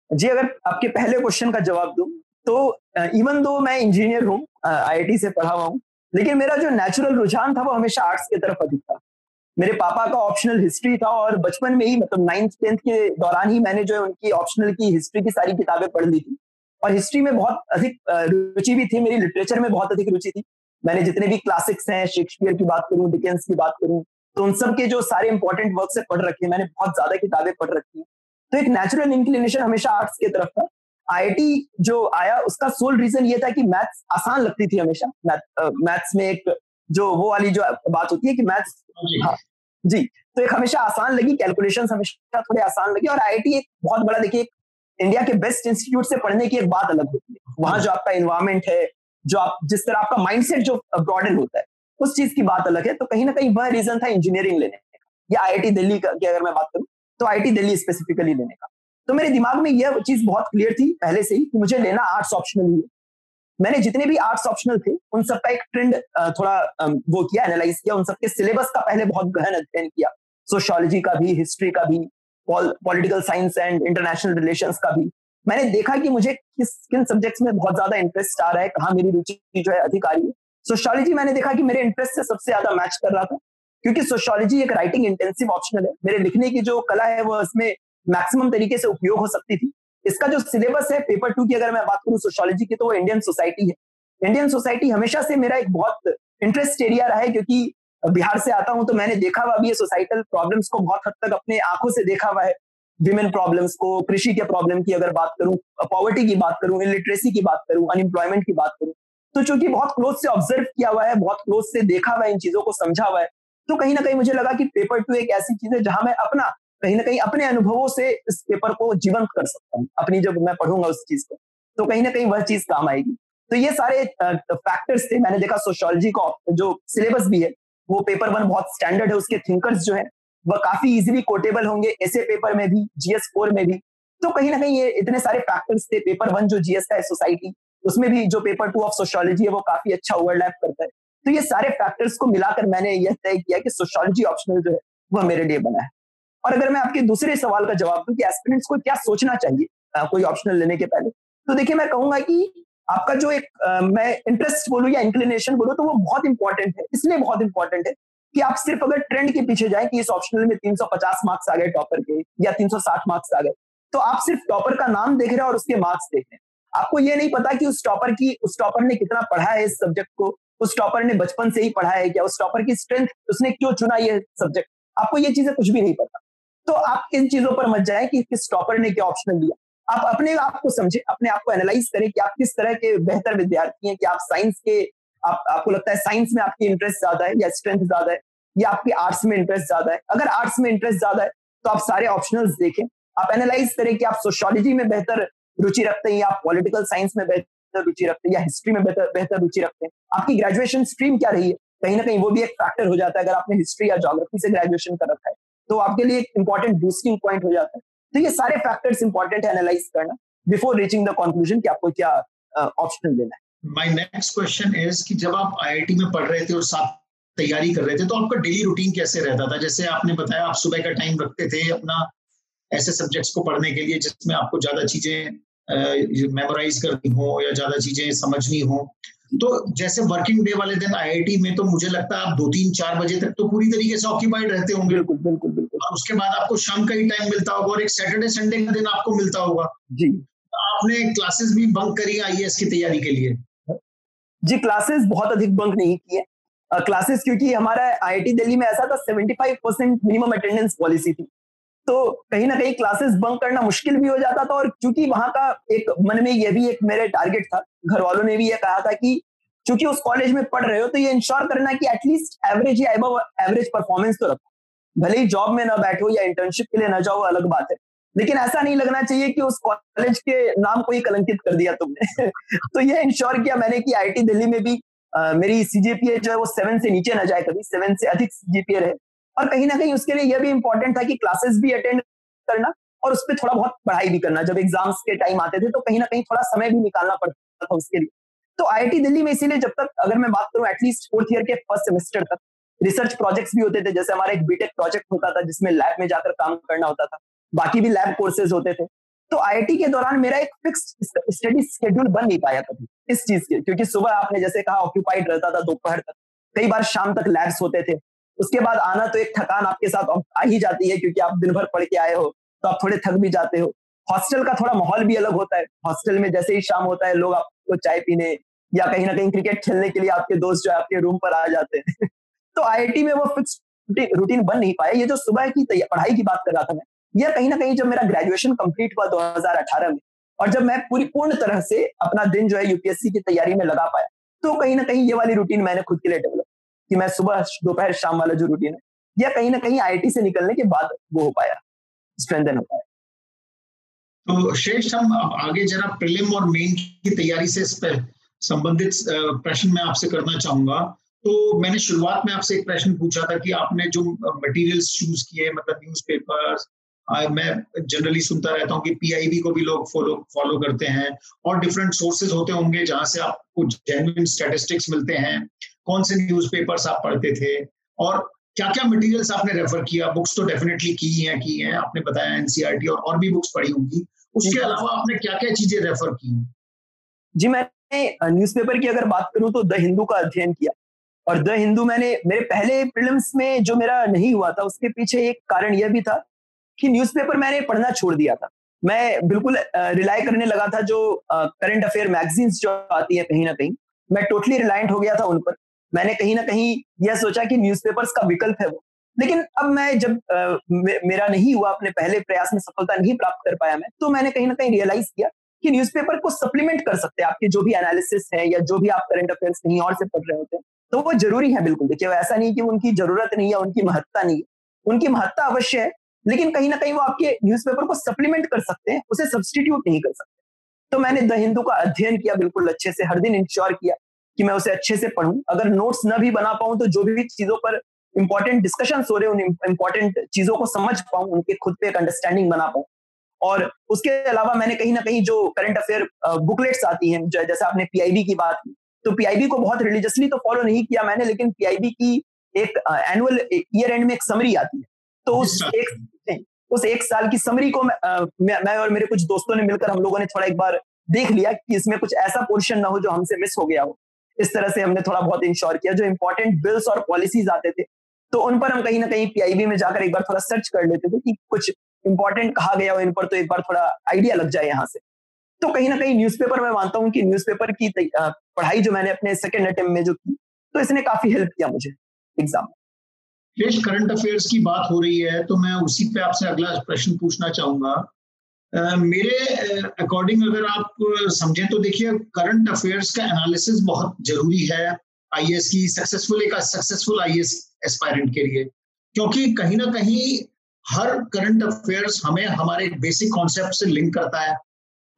जी, अगर आपके पहले क्वेश्चन का जवाब दूँ तो इवन दो मैं इंजीनियर हूँ आईआईटी से पढ़ा हुआ हूँ, लेकिन मेरा जो नेचुरल रुझान था वो हमेशा आर्ट्स की तरफ़ अधिक था। मेरे पापा का ऑप्शनल हिस्ट्री था और बचपन में ही मतलब नाइन्थ टेंथ के दौरान ही मैंने जो है उनकी ऑप्शनल की हिस्ट्री की सारी किताबें पढ़ ली थी। और हिस्ट्री में बहुत अधिक रुचि भी थी, मेरी लिटरेचर में बहुत अधिक रुचि थी। मैंने जितने भी क्लासिक्स हैं शेक्सपियर की बात करूँ डिकेंस की बात करूँ तो उन सब के जो सारे इंपॉर्टेंट वर्क से पढ़ रखे हैं मैंने बहुत ज़्यादा किताबें पढ़ रखी हैं। तो एक नेचुरल इंक्लिनेशन हमेशा आर्ट्स की तरफ़ था। आईआईटी जो आया उसका सोल रीजन ये था कि मैथ्स आसान लगती थी हमेशा। मैथ्स में एक जो वो वाली जो बात होती है कि मैथ्स हाँ जी। तो एक हमेशा आसान लगी कैलकुलेशन हमेशा थोड़े आसान लगी और आईआईटी एक बहुत बड़ा देखिए इंडिया के बेस्ट इंस्टीट्यूट से पढ़ने की एक बात अलग होती है। वहाँ जो आपका इन्वायरमेंट है जो आप जिस तरह आपका माइंडसेट जो ब्रॉडन होता है उस चीज़ की बात अलग है। तो कहीं ना कहीं वह रीजन था इंजीनियरिंग लेने का, या आई दिल्ली का, की अगर मैं बात करूँ तो आई दिल्ली स्पेसिफिकली लेने का। तो मेरे दिमाग में यह चीज़ बहुत क्लियर थी पहले से ही कि मुझे लेना आर्ट्स ऑप्शनल ही है। मैंने जितने भी आर्ट्स ऑप्शनल थे, उन सबका एक ट्रेंड थोड़ा वो किया एनालाइज किया, उन सबके सिलेबस का पहले बहुत गहन अध्ययन किया। सोशोलॉजी का भी हिस्ट्री का भी political science and international relation का भी। मैंने देखा कि मुझे किस, किन सब्जेक्ट्स में बहुत ज़्यादा इंटरेस्ट आ रहा है, कहाँ मेरी रुचि जो है अधिक आ रही है। सोशोलॉजी मैंने देखा कि मेरे इंटरेस्ट से सबसे ज़्यादा मैच कर रहा था, क्योंकि सोशोलॉजी एक राइटिंग इंटेंसिव ऑप्शनल है। मेरे लिखने की जो कला है, वो इसमें मैक्सिमम तरीके से उपयोग हो सकती थी। इसका जो सिलेबस है पेपर टू की अगर मैं बात करूँ सोशोलॉजी की तो वो इंडियन सोसाइटी है। इंडियन सोसाइटी हमेशा से मेरा एक बहुत इंटरेस्ट एरिया रहा है, क्योंकि बिहार से आता हूँ तो मैंने देखा हुआ भी ये सोसाइटल प्रॉब्लम्स को बहुत हद तक अपने आँखों से देखा हुआ है। विमेन प्रॉब्लम्स को, कृषि के प्रॉब्लम की अगर बात करूँ पॉवर्टी की बात करूँ इलिटरेसी की बात करूँ अनएम्प्लॉयमेंट की बात करूँ तो चूँकि बहुत क्लोज से ऑब्ज़र्व किया हुआ है, बहुत क्लोज से देखा हुआ है, इन चीज़ों को समझा हुआ है तो कहीं ना कहीं मुझे लगा कि पेपर टू एक ऐसी चीज़ है जहाँ मैं अपना, कहीं ना कहीं अपने अनुभवों से इस पेपर को जीवंत कर सकता हूँ, अपनी जब मैं पढ़ूँगा उस चीज़ को। तो कहीं ना कहीं वह चीज़ काम आएगी। तो ये सारे फैक्टर्स थे, मैंने देखा सोशोलॉजी का जो सिलेबस भी है, वो पेपर वन बहुत स्टैंडर्ड है, उसके थिंकर्स जो है, वह काफ़ी इजिली कोटेबल होंगे ऐसे पेपर में भी जीएस फोर में भी। तो कहीं ना कहीं ये इतने सारे फैक्टर्स थे पेपर वन जो जीएस का है सोसाइटी उसमें भी जो पेपर टू ऑफ़ सोशोलॉजी है वो काफ़ी अच्छा ओवरलैप करता है। तो ये सारे फैक्टर्स को मिलाकर मैंने यह तय किया कि सोशोलॉजी ऑप्शनल जो है वह मेरे लिए बना है। और अगर मैं आपके दूसरे सवाल का जवाब दूँ कि एस्पिरेंट्स को क्या सोचना चाहिए कोई ऑप्शनल लेने के पहले तो देखिए मैं कहूँगा कि आपका जो एक आ, मैं इंटरेस्ट बोलूँ या इंक्लिनेशन बोलूँ तो वो बहुत इंपॉर्टेंट है। इसलिए बहुत इंपॉर्टेंट है कि आप सिर्फ़ अगर ट्रेंड के पीछे जाए कि इस ऑप्शनल में 350 मार्क्स आ गए टॉपर के या 360 मार्क्स आ गए तो आप सिर्फ़ टॉपर का नाम देख रहे हैं और उसके मार्क्स देख रहे हैं। आपको ये नहीं पता कि उस टॉपर की, उस टॉपर ने कितना पढ़ा है इस सब्जेक्ट को? उस टॉपर ने बचपन से ही पढ़ा है क्या? उस टॉपर की स्ट्रेंथ उसने क्यों चुना ये सब्जेक्ट आपको ये चीज़ें कुछ भी नहीं पता। तो आप इन चीज़ों पर मत जाए कि किस टॉपर ने क्या ऑप्शन दिया आप अपने आप को समझे, अपने आप को एनालाइज करें कि आप किस तरह के बेहतर विद्यार्थी हैं, कि आप साइंस के, आप, आपको लगता है साइंस में आपकी इंटरेस्ट ज़्यादा है या स्ट्रेंथ ज़्यादा है, या आपकी आर्ट्स में इंटरेस्ट ज़्यादा है? अगर आर्ट्स में इंटरेस्ट ज़्यादा है तो आप सारे ऑप्शनल्स देखें। आप एनालाइज करें कि आप सोशोलॉजी में बेहतर रुचि रखते हैं या आप पॉलिटिकल साइंस में बेहतर रुचि रखते हैं या हिस्ट्री में बेहतर बेहतर रुचि रखते हैं, आपकी ग्रेजुएशन स्ट्रीम क्या रही है? कहीं ना कहीं वो भी एक फैक्टर हो जाता है अगर आपने हिस्ट्री या जोग्राफी से ग्रेजुएशन कर रखा है तो आपके लिए एक इंपॉर्टेंट बूस्टिंग पॉइंट हो जाता है। तो ये सारे फैक्टर्स इंपॉर्टेंट है एनालाइज करना बिफोर रीचिंग द कंक्लूजन कि आपको क्या ऑप्शन देना है। माय नेक्स्ट क्वेश्चन इज़ कि जब आप आईआईटी में पढ़ रहे थे और साथ तैयारी कर रहे थे तो आपका डेली रूटीन कैसे रहता था? जैसे आपने बताया, आप सुबह का टाइम रखते थे अपना ऐसे सब्जेक्ट्स को पढ़ने के लिए जिसमें आपको ज़्यादा चीज़ें मेमोराइज करनी हो या ज़्यादा चीज़ें समझनी हो। तो जैसे वर्किंग डे वाले दिन आईआईटी में तो मुझे लगता है आप दो तीन चार बजे तक तो पूरी तरीके से ऑक्यूपाइड रहते होंगे। बिल्कुल बिल्कुल बिल्कुल। और उसके बाद आपको शाम का ही टाइम मिलता होगा और एक सैटरडे संडे का दिन आपको मिलता होगा। जी। आपने क्लासेस भी बंक करी आई की तैयारी के लिए? जी क्लासेस बहुत अधिक बंक नहीं किए। क्लासेस क्योंकि हमारा आईआईटी दिल्ली में ऐसा था 75 परसेंट मिनिमम अटेंडेंस पॉलिसी थी। तो कहीं ना कहीं क्लासेस बंक करना मुश्किल भी हो जाता था और क्योंकि वहाँ का एक मन में यह भी एक मेरे टारगेट था घर वालों ने भी यह कहा था कि चूँकि उस कॉलेज में पढ़ रहे हो तो ये इंश्योर करना कि एटलीस्ट एवरेज या एबव एवरेज परफॉर्मेंस तो रखो। भले ही जॉब में ना बैठो या इंटर्नशिप के लिए ना जाओ अलग बात है। लेकिन ऐसा नहीं लगना चाहिए कि उस कॉलेज के नाम को ही कलंकित कर दिया तुमने। तो ये इंश्योर किया मैंने कि आईटी दिल्ली में भी आ, मेरी सीजीपीए जो है वो सेवन से नीचे ना जाए कभी सेवन से अधिक सीजीपीए रहे। और कहीं ना कहीं उसके लिए यह भी इंपॉर्टेंट था कि क्लासेस भी अटेंड करना और उस पर थोड़ा बहुत पढ़ाई भी करना। जब एग्ज़ाम्स के टाइम आते थे तो कहीं ना कहीं थोड़ा समय भी निकालना पड़ता था उसके लिए। तो आईआईटी दिल्ली में इसीलिए जब तक अगर मैं बात करूँ एटलीस्ट फोर्थ ईयर के फ़र्स्ट सेमेस्टर तक रिसर्च प्रोजेक्ट्स भी होते थे। जैसे हमारा एक बीटेक प्रोजेक्ट होता था, जिसमें लैब में जाकर काम करना होता था। बाकी भी लैब कोर्सेज होते थे। तो आईआईटी के दौरान मेरा एक फिक्स स्टडी शेड्यूल बन नहीं पाया कभी इस चीज़ के क्योंकि सुबह आपने जैसे कहा ऑक्यूपाइड रहता था, दोपहर तक। कई बार शाम तक लैब्स होते थे। उसके बाद आना तो एक थकान आपके साथ आ ही जाती है क्योंकि आप दिन भर पढ़ के आए हो तो आप थोड़े थक भी जाते हो। हॉस्टल का थोड़ा माहौल भी अलग होता है। हॉस्टल में जैसे ही शाम होता है, लोग आपको चाय पीने या कहीं ना कहीं क्रिकेट खेलने के लिए आपके दोस्त जो है आपके रूम पर आ जाते हैं। तो आई में वो फिक्स रूटीन बन नहीं पाया। ये जो सुबह की पढ़ाई की बात कर रहा था मैं यह कहीं ना कहीं जब मेरा ग्रेजुएशन कंप्लीट हुआ 2018 में, और जब मैं पूरी, पूर्ण तरह से अपना दिन जो है यूपीएससी की तैयारी में लगा पाया तो कहीं ना कहीं ये वाली रूटीन मैंने खुद के लिए डेवलप कि मैं सुबह, दोपहर, शाम वाला जो रूटीन है, या कहीं ना कहीं आईटी से निकलने के बाद वो हो पाया स्ट्रेंथन हो पाया। तो श्रेष्ठ हम आगे जरा प्रिलिम और मेन की तैयारी से इस पर संबंधित प्रश्न मैं आपसे करना चाहूँगा। तो मैंने शुरुआत में आपसे एक प्रश्न पूछा था कि आपने जो मटेरियल्स चूज़ किए मतलब न्यूज़पेपर्स मैं जनरली सुनता रहता हूँ कि पीआईबी को भी लोग फॉलो फॉलो करते हैं, और डिफरेंट सोर्सेज होते होंगे जहाँ से आपको जेन्युइन स्टैटिस्टिक्स मिलते हैं। कौन से न्यूज़पेपर्स आप पढ़ते थे? और क्या क्या मटेरियल्स आपने रेफर किया? बुक्स तो डेफिनेटली की हैं की हैं। आपने बताया एनसीईआरटी और और भी बुक्स पढ़ी होंगी। उसके अलावा आपने क्या क्या चीज़ें रेफर की जी मैंने न्यूज़पेपर की अगर बात करूँ तो द हिंदू का अध्ययन किया। और द हिंदू मैंने मेरे पहले प्रीलिम्स में जो मेरा नहीं हुआ था उसके पीछे एक कारण यह भी था कि न्यूज़पेपर मैंने पढ़ना छोड़ दिया था। मैं बिल्कुल रिलाई करने लगा था जो करंट अफेयर मैगजीन्स जो आती है कहीं ना कहीं मैं टोटली रिलायंट हो गया था उन पर। मैंने कहीं ना कहीं यह सोचा कि न्यूज़पेपर्स का विकल्प है वो। लेकिन अब मैं जब आ, मे, मेरा नहीं हुआ अपने पहले प्रयास में सफलता नहीं प्राप्त कर पाया मैं तो मैंने कहीं ना कहीं रियलाइज़ किया कि न्यूज़पेपर को सप्लीमेंट कर सकते हैं आपके जो भी एनालिसिस है या जो भी आप करंट अफेयर्स कहीं और से पढ़ रहे होते हैं तो वो ज़रूरी है बिल्कुल। देखिए ऐसा नहीं कि उनकी ज़रूरत नहीं है उनकी महत्ता नहीं है। उनकी महत्ता अवश्य है लेकिन कहीं ना कहीं वो आपके न्यूज़पेपर को सप्लीमेंट कर सकते हैं उसे सब्सटीट्यूट नहीं कर सकते। तो मैंने द हिंदू का अध्ययन किया बिल्कुल अच्छे से हर दिन इंश्योर किया। कि मैं उसे अच्छे से पढ़ूं। अगर नोट्स न भी बना पाऊँ तो जो भी चीज़ों पर इंपॉर्टेंट डिस्कशन हो रहे उन इंपॉर्टेंट चीज़ों को समझ पाऊँ उनके खुद पे एक अंडरस्टैंडिंग बना पाऊँ। और उसके अलावा मैंने कहीं ना कहीं जो करंट अफेयर बुकलेट्स आती हैं जैसे आपने पीआईबी की बात की तो पीआईबी को बहुत रिलीजियसली तो फॉलो नहीं किया मैंने लेकिन पीआईबी की एक एनुअल ईयर एंड में एक समरी आती है। तो उस एक उस एक साल की समरी को मैं, मैं और मेरे कुछ दोस्तों ने मिलकर हम लोगों ने थोड़ा एक बार देख लिया कि इसमें कुछ ऐसा पोर्शन ना हो जो हमसे मिस हो गया हो। इस तरह से हमने थोड़ा बहुत इंश्योर किया, जो इंपॉर्टेंट बिल्स और पॉलिसीज़ आते थे तो उन पर हम कहीं ना कहीं पीआईबी में जाकर एक बार थोड़ा सर्च कर लेते थे कि कुछ इंपॉर्टेंट कहा गया हो इन पर तो एक बार थोड़ा आइडिया लग जाए यहाँ से। तो कहीं ना कहीं न्यूज़पेपर में मानता हूँ कि न्यूज़पेपर की पढ़ाई जो मैंने अपने सेकेंड अटेम्प में जो की तो इसने काफ़ी हेल्प किया मुझे एग्ज़ाम करंट अफेयर्स की बात हो रही है तो मैं उसी पे आपसे अगला प्रश्न पूछना चाहूँगा। मेरे अकॉर्डिंग अगर आप समझें तो देखिए करंट अफेयर्स का एनालिसिस बहुत ज़रूरी है आईएएस की सक्सेसफुल एक सक्सेसफुल आईएएस एस्पायरेंट के लिए। क्योंकि कहीं ना कहीं हर करंट अफेयर्स हमें हमारे बेसिक कॉन्सेप्ट से लिंक करता है।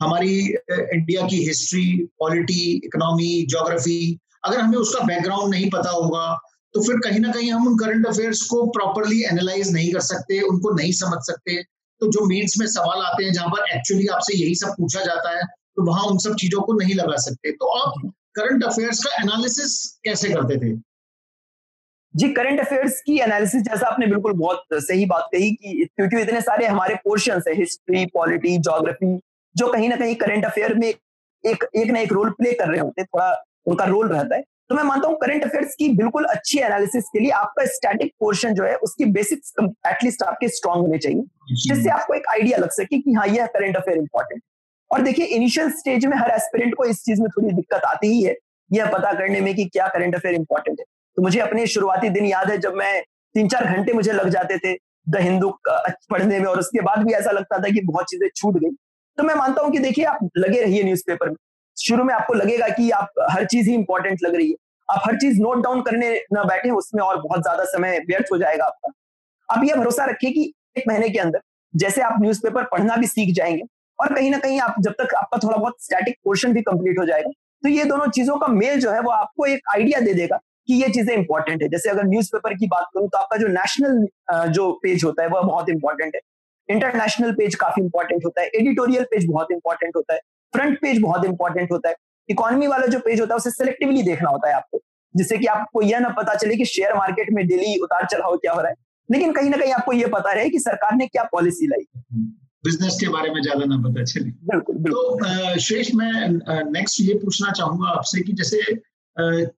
हमारी इंडिया की हिस्ट्री पॉलिटी इकोनॉमी जोग्राफी अगर हमें उसका बैकग्राउंड नहीं पता होगा तो फिर कहीं ना कहीं हम उन करंट अफेयर्स को प्रॉपरली एनालाइज नहीं कर सकते, उनको नहीं समझ सकते। तो जो मेन्स में सवाल आते हैं, जहाँ पर एक्चुअली आपसे यही सब पूछा जाता है तो वहाँ उन सब चीज़ों को नहीं लगा सकते। तो आप करंट अफेयर्स का एनालिसिस कैसे करते थे? जी करंट अफेयर्स की एनालिसिस जैसा आपने बिल्कुल बहुत सही बात कही कि क्योंकि इतने सारे हमारे पोर्शन है हिस्ट्री पॉलिटी जोग्राफी जो कहीं ना कहीं करंट अफेयर में एक एक ना एक रोल प्ले कर रहे होते, थोड़ा उनका रोल रहता है। तो मैं मानता हूँ करंट अफेयर्स की बिल्कुल अच्छी एनालिसिस के लिए आपका स्टैटिक पोर्शन जो है उसकी बेसिक्स एटलीस्ट आपके स्ट्रांग होने चाहिए। जिससे आपको एक आइडिया लग सके कि हाँ यह करंट अफेयर इंपॉर्टेंट और देखिए इनिशियल स्टेज में हर एस्पिरेंट को इस चीज़ में थोड़ी दिक्कत आती ही है यह पता करने में कि क्या करंट अफेयर इंपॉर्टेंट है। तो मुझे अपने शुरुआती दिन याद है जब मैं तीन चार घंटे मुझे लग जाते थे द हिंदू पढ़ने में और उसके बाद भी ऐसा लगता था कि बहुत चीज़ें छूट गई। तो मैं मानता हूँ कि देखिए आप लगे रहिए न्यूज़पेपर में। शुरू में आपको लगेगा कि आप, हर चीज़ ही इंपॉर्टेंट लग रही है। आप हर चीज़ नोट डाउन करने ना बैठे, उसमें और बहुत ज़्यादा समय व्यर्थ हो जाएगा आपका। आप यह भरोसा रखिए कि एक महीने के अंदर, जैसे आप न्यूज़पेपर पढ़ना भी सीख जाएँगे, और कहीं ना कहीं आप, जब तक आपका थोड़ा बहुत स्टैटिक पोर्शन भी कंप्लीट हो जाएगा तो ये दोनों चीज़ों का मेल जो है, वो आपको एक आइडिया दे देगा कि ये चीज़ें इंपॉर्टेंट है। जैसे अगर न्यूज़पेपर की बात करूँ तो आपका जो नेशनल जो पेज होता है, वह बहुत इंपॉर्टेंट है। इंटरनेशनल पेज काफ़ी इंपॉर्टेंट होता है। एडिटोरियल पेज बहुत इंपॉर्टेंट होता है। फ्रंट पेज बहुत इंपॉर्टेंट होता है। इकोनॉमी वाला जो पेज होता है उसे सिलेक्टिवली देखना होता है आपको जिससे कि आपको यह ना पता चले कि शेयर मार्केट में डेली उतार चढ़ाव क्या हो रहा है। लेकिन कहीं ना कहीं आपको यह पता रहे कि सरकार ने क्या पॉलिसी लाई। बिज़नेस के बारे में ज़्यादा ना पता चले। बिल्कुल, बिल्कुल। तो शेष मैं नेक्स्ट ये पूछना चाहूँगा आपसे कि जैसे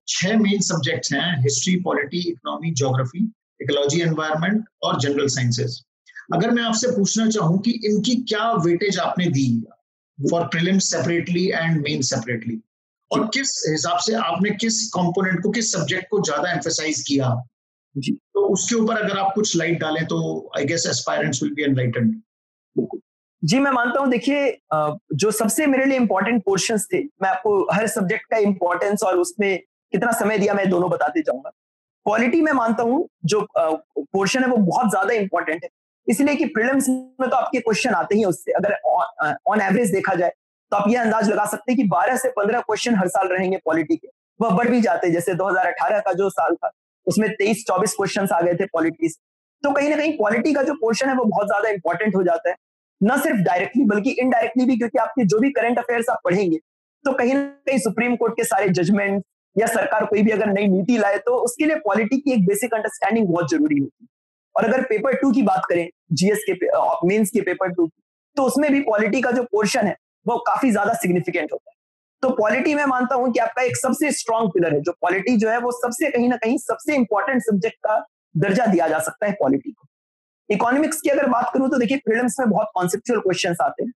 छह मेन सब्जेक्ट्स हैं history polity economy geography ecology environment और जनरल साइंसेस अगर मैं आपसे पूछना चाहूँ कि इनकी क्या वेटेज आपने दी? For prelims separately and main separately और किस हिसाब से आपने किस कंपोनेंट को किस सब्जेक्ट को ज़्यादा एम्फेसाइज किया? जी। तो उसके ऊपर अगर आप कुछ लाइट डालें तो I guess aspirants will be enlightened जी मैं मानता हूँ देखिए जो सबसे मेरे लिए इम्पोर्टेंट पोर्शन थे मैं आपको हर सब्जेक्ट का इंपॉर्टेंस और उसमें कितना समय दिया मैं दोनों बताते जाऊँगा। क्वालिटी में मानता हूँ जो पोर्शन है वो बहुत ज़्यादा इंपॉर्टेंट है। इसलिए कि प्रिलिम्स में तो आपके क्वेश्चन आते ही उससे। अगर ऑन एवरेज देखा जाए तो आप ये अंदाज लगा सकते हैं कि 12 से 15 क्वेश्चन हर साल रहेंगे पॉलिटी के। वह बढ़ भी जाते जैसे 2018 का जो साल था, उसमें 23 24 क्वेश्चन आ गए थे पॉलिटी तो कहीं ना कहीं पॉलिटी का जो पोर्शन है, वो बहुत ज़्यादा इंपॉर्टेंट हो जाता है। न सिर्फ़ डायरेक्टली बल्कि इनडायरेक्टली भी, क्योंकि आपके जो भी करंट अफेयर्स आप पढ़ेंगे तो कहीं ना कहीं सुप्रीम कोर्ट के सारे जजमेंट या सरकार कोई भी अगर नई नीति लाए तो उसके लिए पॉलिटी की एक बेसिक अंडरस्टैंडिंग बहुत ज़रूरी होती है। और अगर पेपर टू की बात करें जीएस के मेंस के पेपर टू की तो उसमें भी पॉलिटी का जो पोर्शन है, वो काफ़ी ज़्यादा सिग्निफिकेंट होता है। तो पॉलिटी में मानता हूँ कि आपका एक सबसे स्ट्रॉन्ग पिलर है, जो पॉलिटी जो है वो सबसे कहीं ना कहीं सबसे इंपॉर्टेंट सब्जेक्ट का दर्जा दिया जा सकता है पॉलिटी को। इकोनॉमिक्स की अगर बात करूँ तो देखिए प्रीलिम्स में बहुत कॉन्सेप्चुअल क्वेश्चन आते हैं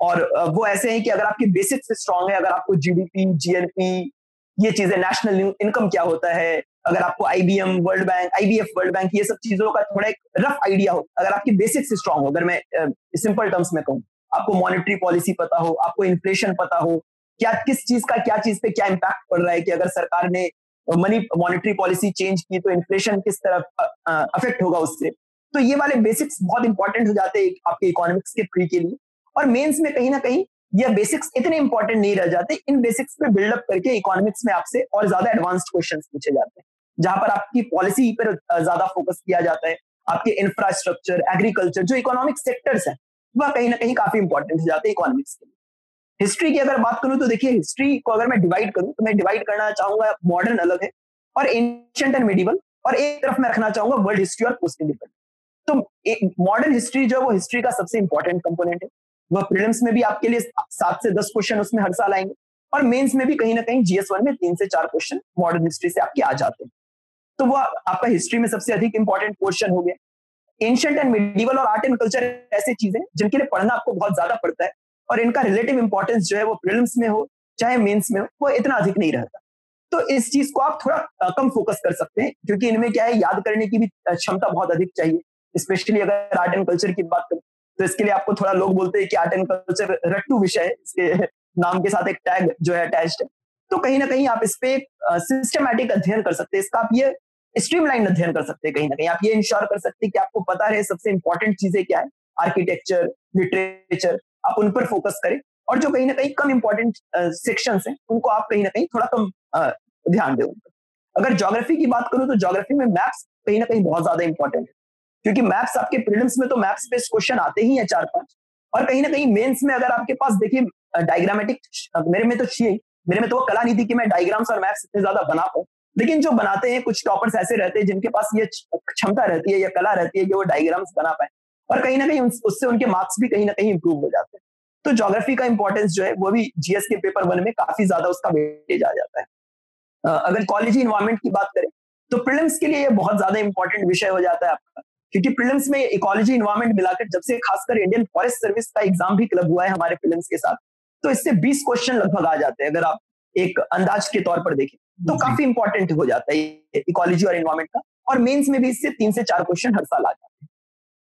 और वो ऐसे हैं कि अगर आपकी बेसिक्स स्ट्रांग है, अगर आपको जीडीपी जीएनपी ये चीज़ें नेशनल इनकम क्या होता है अगर आपको IBM world bank IBF world bank ये सब चीज़ों का थोड़ा एक रफ आइडिया हो अगर आपकी बेसिक्स स्ट्रांग हो अगर मैं सिंपल टर्म्स में कहूँ आपको मॉनेटरी पॉलिसी पता हो आपको इन्फ्लेशन पता हो क्या किस चीज़ का क्या चीज़ पे क्या इम्पैक्ट पड़ रहा है कि अगर सरकार ने मनी मॉनिटरी पॉलिसी चेंज की तो इन्फ्लेशन किस तरह अफेक्ट होगा उससे। तो ये वाले बेसिक्स बहुत इंपॉर्टेंट हो जाते हैं आपके इकोनॉमिक्स के प्री के लिए। और मेंस में कहीं ना कहीं ये बेसिक्स इतने इंपॉर्टेंट नहीं रह जाते। इन बेसिक्स पे बिल्डअप करके इकोनॉमिक्स में आपसे और ज़्यादा एडवांस्ड क्वेश्चन पूछे जाते हैं। जहाँ पर आपकी पॉलिसी पर ज़्यादा फोकस किया जाता है। आपके इंफ्रास्ट्रक्चर एग्रीकल्चर जो इकोनॉमिक सेक्टर्स हैं, वह कहीं ना कहीं काफ़ी इंपॉर्टेंट हो जाते हैं इकोनॉमिक्स के लिए। हिस्ट्री की अगर बात करूँ तो देखिए हिस्ट्री को अगर मैं डिवाइड करूँ तो मैं डिवाइड करना चाहूँगा मॉडर्न अलग है और एंशियंट एंड मेडिवल और एक तरफ़ मैं रखना चाहूँगा वर्ल्ड हिस्ट्री और पोस्ट इंडिपेंडेंट तो मॉडर्न हिस्ट्री जो है वो हिस्ट्री का सबसे इंपॉर्टेंट कंपोनेंट है। वह प्रीलिम्स में भी आपके लिए सात से दस क्वेश्चन उसमें हर साल आएँगे। और मेंस में भी कहीं ना कहीं जीएस वन में तीन से चार क्वेश्चन मॉडर्न हिस्ट्री से आपके आ जाते हैं। तो वो आपका हिस्ट्री में सबसे अधिक इंपॉर्टेंट क्वेश्चन हो गया एंशियंट एंड मिडिवल और आर्ट एंड कल्चर ऐसी चीज़ें जिनके लिए पढ़ना आपको बहुत ज़्यादा पड़ता है। और इनका रिलेटिव इंपॉर्टेंस जो है वो प्रिलिम्स में हो, चाहे मेंस में हो, वो इतना अधिक नहीं रहता। तो इस चीज़ को आप थोड़ा कम फोकस कर सकते हैं, क्योंकि इनमें क्या है, याद करने की भी क्षमता बहुत अधिक चाहिए। स्पेशली अगर आर्ट एंड कल्चर की बात करें तो इसके लिए आपको थोड़ा लोग बोलते हैं कि आर्ट एंड कल्चर रट्टू विषय है इसके नाम के साथ एक टैग जो है अटैच्ड है तो कहीं ना कहीं आप इस पे सिस्टमैटिक अध्ययन कर सकते हैं। इसका आप ये स्ट्रीमलाइन अध्ययन कर सकते हैं कहीं ना कहीं। आप ये इंश्योर कर सकते हैं कि आपको पता रहे सबसे इंपॉर्टेंट चीज़ें क्या है। आर्किटेक्चर लिटरेचर आप उन पर फोकस करें। और जो कहीं ना कहीं कम इंपॉर्टेंट सेक्शन है, उनको आप कहीं ना कहीं थोड़ा कम ध्यान दें अगर ज्योग्राफी की बात करूँ तो ज्योग्राफी में मैप्स कहीं ना कहीं बहुत ज़्यादा इंपॉर्टेंट है। क्योंकि मैथ्स आपके प्रीलिम्स में तो मैथ्स बेस्ड क्वेश्चन आते ही है चार पाँच। और कहीं ना कहीं मेंस में अगर आपके पास देखिए डायग्रामेटिक मेरे में तो चाहिए मेरे में तो वो कला नहीं थी कि मैं डायग्राम्स और मैथ्स इतने ज़्यादा बना पाऊँ। लेकिन जो बनाते हैं, कुछ टॉपर्स ऐसे रहते हैं जिनके पास ये क्षमता रहती है या कला रहती है कि वो डायग्राम्स बना पाए। और कहीं ना कहीं उससे उनके मार्क्स भी कहीं ना कहीं इंप्रूव हो जाते हैं। तो ज्योग्राफी का इंपॉर्टेंस जो है, वो भी जीएस के पेपर वन में काफ़ी ज़्यादा उसका वेटेज आ जाता है। अगर कॉलेज इन्वायरमेंट की बात करें तो प्रिलिम्स के लिए ये बहुत ज़्यादा इंपॉर्टेंट विषय हो जाता है आपका। क्योंकि प्रिलिम्स में इकोलॉजी इन्वायरमेंट मिलाकर जब से खासकर इंडियन फॉरेस्ट सर्विस का एग्ज़ाम भी क्लब हुआ है हमारे प्रिलिम्स के साथ तो इससे 20 क्वेश्चन लगभग आ जाते हैं अगर आप एक अंदाज के तौर पर देखें तो काफ़ी इंपॉर्टेंट हो जाता है इकोलॉजी और इन्वायरमेंट का और मेन्स में भी इससे तीन से चार क्वेश्चन हर साल आ जाते हैं।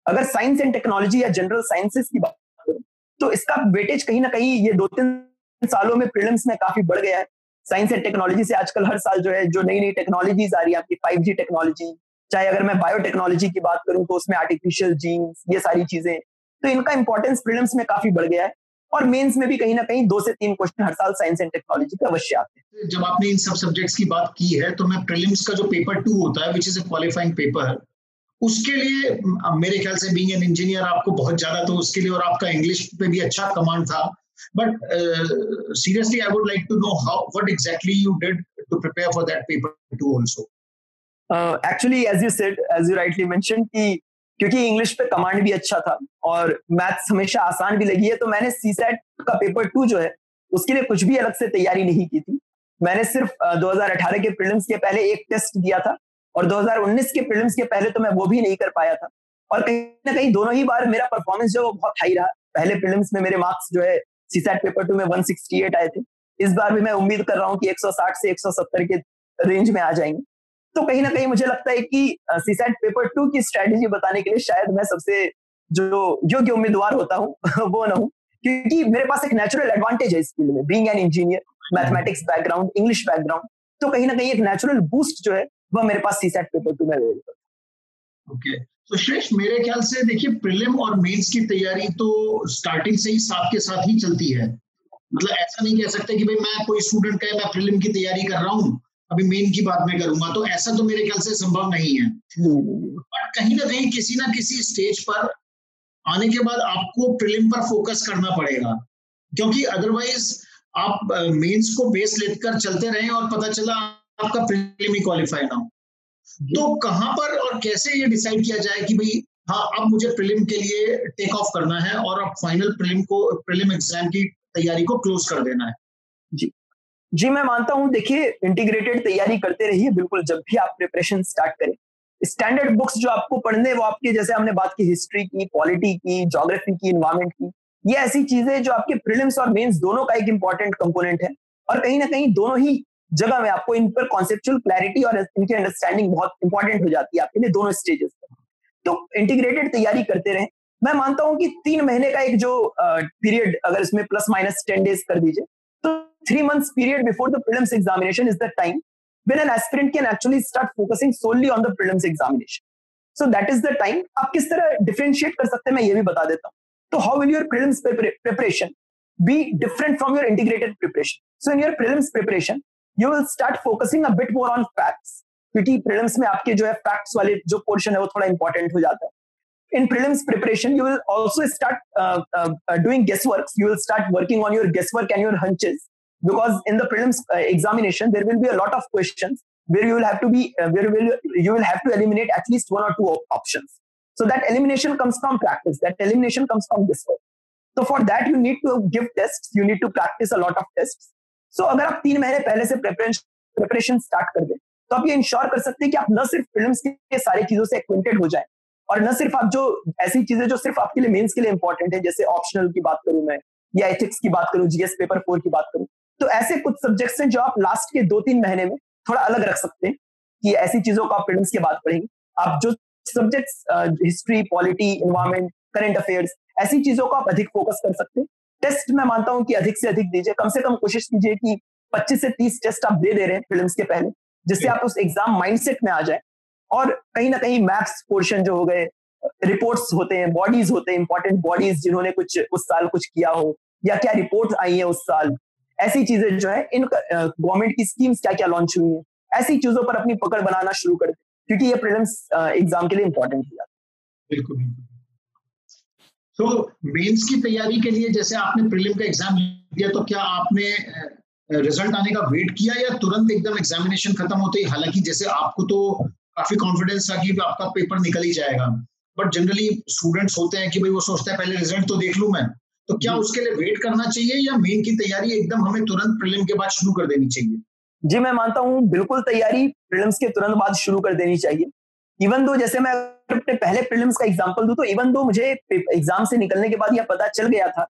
अगर साइंस एंड टेक्नोलॉजी या जनरल साइंसेस की बात करें तो इसका वेटेज कहीं ना कहीं ये दो तीन सालों में प्रिलिम्स में काफ़ी बढ़ गया है। साइंस एंड टेक्नोलॉजी से आजकल हर साल जो है जो नई नई टेक्नोलॉजीज़ आ रही है आपकी फाइव टेक्नोलॉजी चाहे अगर मैं बायोटेक्नोलॉजी की बात करूँ तो उसमें आर्टिफिशियल जीन्स ये सारी चीज़ें तो इनका इंपॉर्टेंस प्रीलिम्स में काफ़ी बढ़ गया है। और मेंस में भी कहीं ना कहीं दो से तीन क्वेश्चन हर साल साइंस एंड टेक्नोलॉजी के अवश्य आते हैं। जब आपने इन सब सब्जेक्ट्स की बात की है तो मैं प्रीलिम्स का जो पेपर टू होता है which is a qualifying paper उसके लिए मेरे ख्याल से बीइंग एन इंजीनियर आपको बहुत ज़्यादा तो उसके लिए और आपका इंग्लिश पे भी अच्छा कमांड था। But seriously I would like to know how what exactly you did to prepare for that paper two also actually as you said as you rightly mention कि क्योंकि इंग्लिश पे कमांड भी अच्छा था और मैथ्स हमेशा आसान भी लगी है तो मैंने सी सेट का पेपर टू जो है उसके लिए कुछ भी अलग से तैयारी नहीं की थी। मैंने सिर्फ़ uh, 2018 के प्रीलिम्स के पहले एक टेस्ट दिया था और 2019 के प्रीलिम्स के पहले तो मैं वो भी नहीं कर पाया था। और कहीं ना कहीं दोनों ही बार मेरा परफॉर्मेंस जो है वो बहुत हाई रहा। पहले प्रीलिम्स में मेरे मार्क्स जो है सीसैट पेपर टू में 168 आए थे। इस बार भी मैं उम्मीद कर रहा हूँ कि 160 से 170 के रेंज में आ जाएँगे। तो कहीं ना कहीं मुझे लगता है कि सीसेट पेपर टू की स्ट्रेटेजी बताने के लिए शायद मैं सबसे जो योग्य उम्मीदवार होता हूँ, वो ना हूँ। क्योंकि मेरे पास एक नेचुरल एडवांटेज है इस फ़ील्ड में being an engineer mathematics background English background तो कहीं ना कहीं एक नेचुरल बूस्ट जो है, वह मेरे पास सीसैट पेपर टू में अवेलेबल ओके तो श्रेष्ठ, मेरे ख्याल से देखिए प्रिलिम और मेंस की तैयारी तो स्टार्टिंग से ही साथ के साथ ही चलती है। मतलब ऐसा नहीं कह सकते कि भाई मैं कोई स्टूडेंट कहे मैं प्रिलिम की तैयारी कर रहा हूँ। अभी मेन की बात में करूँगा तो ऐसा तो मेरे ख्याल से संभव नहीं है। बट कहीं ना कहीं किसी ना किसी स्टेज पर आने के बाद आपको प्रिलिम पर फोकस करना पड़ेगा। क्योंकि अदरवाइज़ आप मेंस को बेस लेकर चलते रहे और पता चला आपका प्रिलिम ही क्वालिफाई ना हो। तो कहाँ पर और कैसे ये डिसाइड किया जाए कि भाई हाँ अब मुझे प्रिलिम के लिए टेक ऑफ़ करना है और अब फाइनल प्रिलिम को प्रिलिम एग्ज़ाम की तैयारी को क्लोज कर देना है? जी। जी, मैं मानता हूँ, देखिए इंटीग्रेटेड तैयारी करते रहिए, बिल्कुल, जब भी आप प्रिपरेशन स्टार्ट करें। स्टैंडर्ड बुक्स जो आपको पढ़ने, वो आपके, जैसे हमने बात की हिस्ट्री की पॉलिटी की जोग्राफी की इन्वायरमेंट की, ये ऐसी चीज़ें जो आपके प्रिलिम्स और मेंस दोनों का एक इंपॉर्टेंट कंपोनेंट है। और कहीं ना कहीं दोनों ही जगह में आपको इन पर कॉन्सेप्चुअल क्लैरिटी और इनकी अंडरस्टैंडिंग बहुत इंपॉर्टेंट हो जाती है आपके लिए दोनों स्टेजेस पर। तो इंटीग्रेटेड तैयारी करते रहे। मैं मानता हूँ कि तीन महीने का एक जो पीरियड अगर इसमें प्लस माइनस टेन डेज़ कर दीजिए तो Three months period before the prelims examination is the time when an aspirant can actually start focusing solely on the prelims examination. So that is the time. आप किस तरह differentiate कर सकते हैं मैं ये भी बता देता हूँ तो how will your prelims preparation be different from your integrated preparation? So in your prelims preparation, you will start focusing a bit more on facts क्योंकि प्रीलिम्स में आपके जो है फैक्ट्स वाले जो पोर्शन है वो थोड़ा इंपॉर्टेंट हो जाता है in prelims preparation you will also start doing guess work you will start working on your guess work and your hunches because in the prelims uh, examination there will be a lot of questions where you will have to be uh, where will you will have to eliminate at least one or two options so that elimination comes from practice that elimination comes from this work so for that you need to give tests you need to practice a lot of tests so so, अगर आप तीन महीने पहले से preparation start कर दें तो आप ये इंश्योर कर सकते हैं कि आप न सिर्फ फिल्म के सारी चीजों से एक्वेंटेड हो जाए और न सिर्फ आप जो ऐसी चीजें जो सिर्फ आपके लिए मेंस के लिए इंपॉर्टेंट है जैसे ऑप्शनल की बात करूं मैं या एथिक्स की बात करूं जीएस पेपर फोर की बात करूं तो ऐसे कुछ सब्जेक्ट्स हैं जो आप लास्ट के दो तीन महीने में थोड़ा अलग रख सकते हैं कि ऐसी चीज़ों को आप फ़िल्म के बाद पढ़ेंगे आप जो subjects history polity environment current affairs ऐसी चीज़ों को आप अधिक फोकस कर सकते हैं। टेस्ट मैं मानता हूँ कि अधिक से अधिक दीजिए। कम से कम कोशिश कीजिए कि 25 से 30 टेस्ट आप दे दे रहे हैं फ़िल्म के पहले जिससे आप उस एग्ज़ाम माइंडसेट में आ जाए। और कहीं ना कहीं मैथ्स पोर्शन जो हो गए रिपोर्ट्स होते हैं बॉडीज होते हैं इंपॉर्टेंट बॉडीज जिन्होंने कुछ उस साल कुछ किया हो या क्या रिपोर्ट आई है उस साल। ऐसी चीज़ें जो है, इन गवर्नमेंट की स्कीम्स क्या क्या लॉन्च हुई है? ऐसी चीज़ों पर अपनी पकड़ बनाना शुरू कर दे, क्योंकि ये प्रीलिम्स एग्ज़ाम के लिए इंपॉर्टेंट है बिल्कुल तो मेंस की तैयारी के लिए जैसे आपने प्रीलिम का एग्ज़ाम दिया तो क्या आपने रिज़ल्ट आने का वेट किया या तुरंत एकदम एग्जामिनेशन खत्म होते ही? हालाँकि जैसे आपको तो काफ़ी कॉन्फिडेंस था कि आपका पेपर निकल ही जाएगा। बट जनरली स्टूडेंट्स होते हैं कि भाई वो सोचते हैं, पहले रिज़ल्ट तो देख लू मैं। तो क्या उसके लिए वेट करना चाहिए या मेन की तैयारी एकदम हमें तुरंत प्रिलिम के बाद शुरू कर देनी चाहिए? जी, मैं मानता हूँ बिल्कुल तैयारी प्रिलिम्स के तुरंत बाद शुरू कर देनी चाहिए। इवन दो जैसे मैं अपने पहले प्रीलिम्स का एग्ज़ाम्पल दूँ तो इवन दो मुझे एग्ज़ाम से निकलने के बाद यह पता चल गया था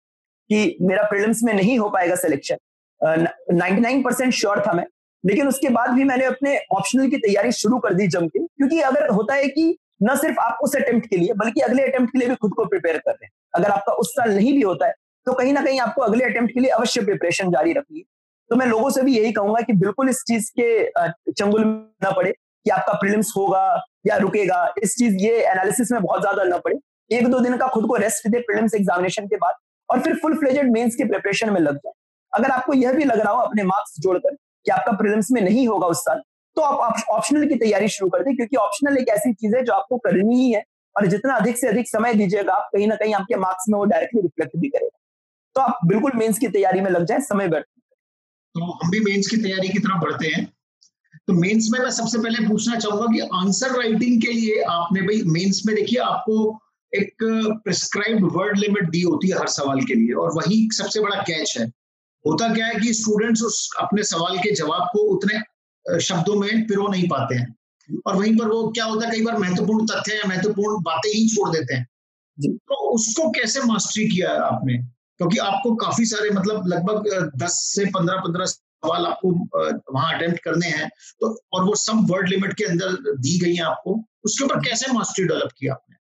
कि मेरा प्रीलिम्स में नहीं हो पाएगा selection ninety nine percent sure था मैं। लेकिन उसके बाद भी मैंने अपने ऑप्शनल की तैयारी शुरू कर दी जम के क्योंकि अगर होता है कि न सिर्फ़ आप उस अटेम्प्ट के लिए, बल्कि अगले अटेम्प्ट के लिए भी खुद को प्रिपेयर कर रहे हैं। अगर आपका उस साल नहीं भी होता है तो कहीं ना कहीं आपको अगले अटेम्प्ट के लिए अवश्य प्रिपरेशन जारी रखिए तो मैं लोगों से भी यही कहूँगा कि बिल्कुल इस चीज़ के चंगुल में न पड़े कि आपका प्रिलिम्स होगा या रुकेगा। इस चीज़, ये एनालिसिस में बहुत ज़्यादा न पड़े। एक दो दिन का खुद को रेस्ट दे प्रिलिम्स एग्जामिनेशन के बाद और फिर फुल फ्लेजेड मेंस के प्रिपरेशन में लग जाए। अगर आपको यह भी लग रहा हो अपने मार्क्स जोड़कर कि आपका प्रिलिम्स में नहीं होगा उस साल तो आप ऑप्शनल की तैयारी शुरू कर दें, क्योंकि ऑप्शनल एक ऐसी चीज़ है जो आपको करनी ही है, और जितना अधिक से अधिक समय दीजिएगा, आप कहीं ना कहीं आपके मार्क्स में वो डायरेक्टली रिफ्लेक्ट भी करेगा। तो आप बिल्कुल मेंस की तैयारी में लग जाए, समय व्यर्थ तो हम भी मेंस की तैयारी की तरफ़ बढ़ते हैं। तो मेंस में मैं सबसे पहले पूछना चाहूँगा कि आंसर राइटिंग के लिए आपने भाई मेंस में देखिए आपको एक प्रिस्क्राइब्ड वर्ड लिमिट दी होती है हर सवाल के लिए, और वही सबसे बड़ा कैच है। होता क्या है कि स्टूडेंट्स उस, अपने सवाल के जवाब को उतने शब्दों में पिरो नहीं पाते हैं। और वहीं पर वो क्या होता है कई बार महत्वपूर्ण तथ्य या महत्वपूर्ण बातें ही छोड़ देते हैं। तो उसको कैसे मास्टरी किया है आपने? क्योंकि आपको काफ़ी सारे मतलब लगभग दस से पंद्रह पंद्रह सवाल आपको वहाँ अटेम्प्ट करने हैं। तो और वो सब वर्ड लिमिट के अंदर दी गई है आपको। उसके ऊपर कैसे मास्टरी डेवलप किया आपने?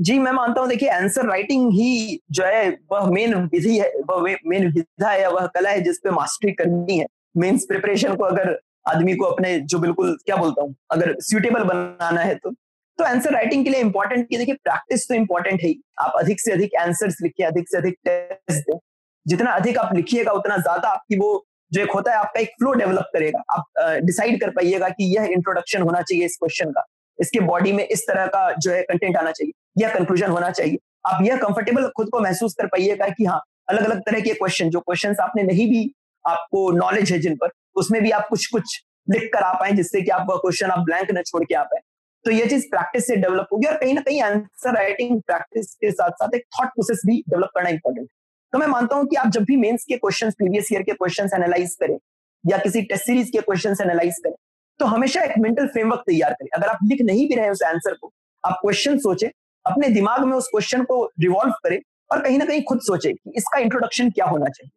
जी मैं मानता हूँ देखिए आंसर राइटिंग ही जो है वह मेन विधि है वह मेन विधा है वह कला है जिसपे मास्टरी करनी है। मेंस प्रिपरेशन को अगर आदमी को अपने जो बिल्कुल, क्या बोलता हूँ, अगर सुटेबल बनाना है तो। तो आंसर राइटिंग के लिए इंपॉर्टेंट की देखिए प्रैक्टिस तो इंपॉर्टेंट है आप अधिक से अधिक आंसर्स लिखिए, अधिक से अधिक टेस्ट दें। जितना अधिक आप लिखिएगा, उतना ज़्यादा आपकी वो जो एक होता है, आपका एक फ्लो डेवलप करेगा। आप डिसाइड कर पाइएगा कि यह इंट्रोडक्शन होना चाहिए इस क्वेश्चन का। इसके बॉडी में इस तरह का जो है कंटेंट आना चाहिए, यह कंक्लूजन होना चाहिए। आप यह कंफर्टेबल खुद को महसूस कर पाइएगा कि हाँ अलग अलग तरह के क्वेश्चन जो क्वेश्चन आपने नहीं भी आपको नॉलेज है जिन पर उसमें भी आप कुछ कुछ लिख कर आ पाए, जिससे कि आपका क्वेश्चन आप ब्लैंक न छोड़ के आ पाए। तो ये चीज़ प्रैक्टिस से डेवलप होगी और कहीं ना कहीं आंसर राइटिंग प्रैक्टिस के साथ साथ एक थॉट प्रोसेस भी डेवलप करना इंपॉर्टेंट तो मैं मानता हूँ कि आप जब भी मेंस के क्वेश्चंस प्रीवियस ईयर के क्वेश्चंस एनालाइज करें या किसी टेस्ट सीरीज़ के क्वेश्चंस एनालाइज करें तो हमेशा एक मेंटल फ्रेमवर्क तैयार करें। अगर आप लिख नहीं भी रहे उस आंसर को, आप क्वेश्चन सोचे, अपने दिमाग में उस क्वेश्चन को रिवॉल्व करें और कहीं ना कहीं खुद सोचे कि इसका इंट्रोडक्शन क्या होना चाहिए।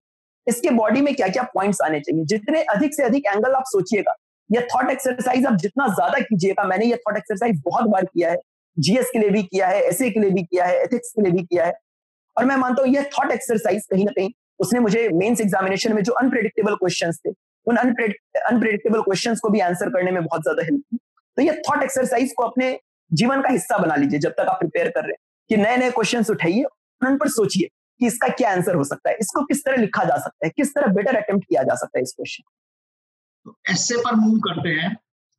इसके बॉडी में क्या क्या पॉइंट्स आने चाहिए? जितने अधिक से अधिक एंगल आप सोचिएगा यह थॉट एक्सरसाइज आप जितना ज़्यादा कीजिएगा, मैंने ये थॉट एक्सरसाइज बहुत बार किया है जीएस के लिए भी किया है एस के लिए भी किया है एथिक्स के लिए भी किया है। और मैं मानता हूँ, यह थॉट एक्सरसाइज कहीं ना कहीं, उसने मुझे मेंस एग्जामिनेशन में जो अनप्रिडिक्टेबल क्वेश्चन थे, उन अनप्रिडिक्टेबल क्वेश्चन को भी आंसर करने में बहुत ज़्यादा हेल्प की। तो ये थॉट एक्सरसाइज को अपने जीवन का हिस्सा बना लीजिए, जब तक आप प्रिपेयर कर रहे हैं, कि नए नए क्वेश्चन उठाइए, उन पर सोचिए। कि इसका क्या आंसर हो सकता है? इसको किस तरह लिखा जा सकता है? किस तरह बेटर अटेम्प्ट किया जा सकता है इस क्वेश्चन तो ऐसे पर मूव करते हैं।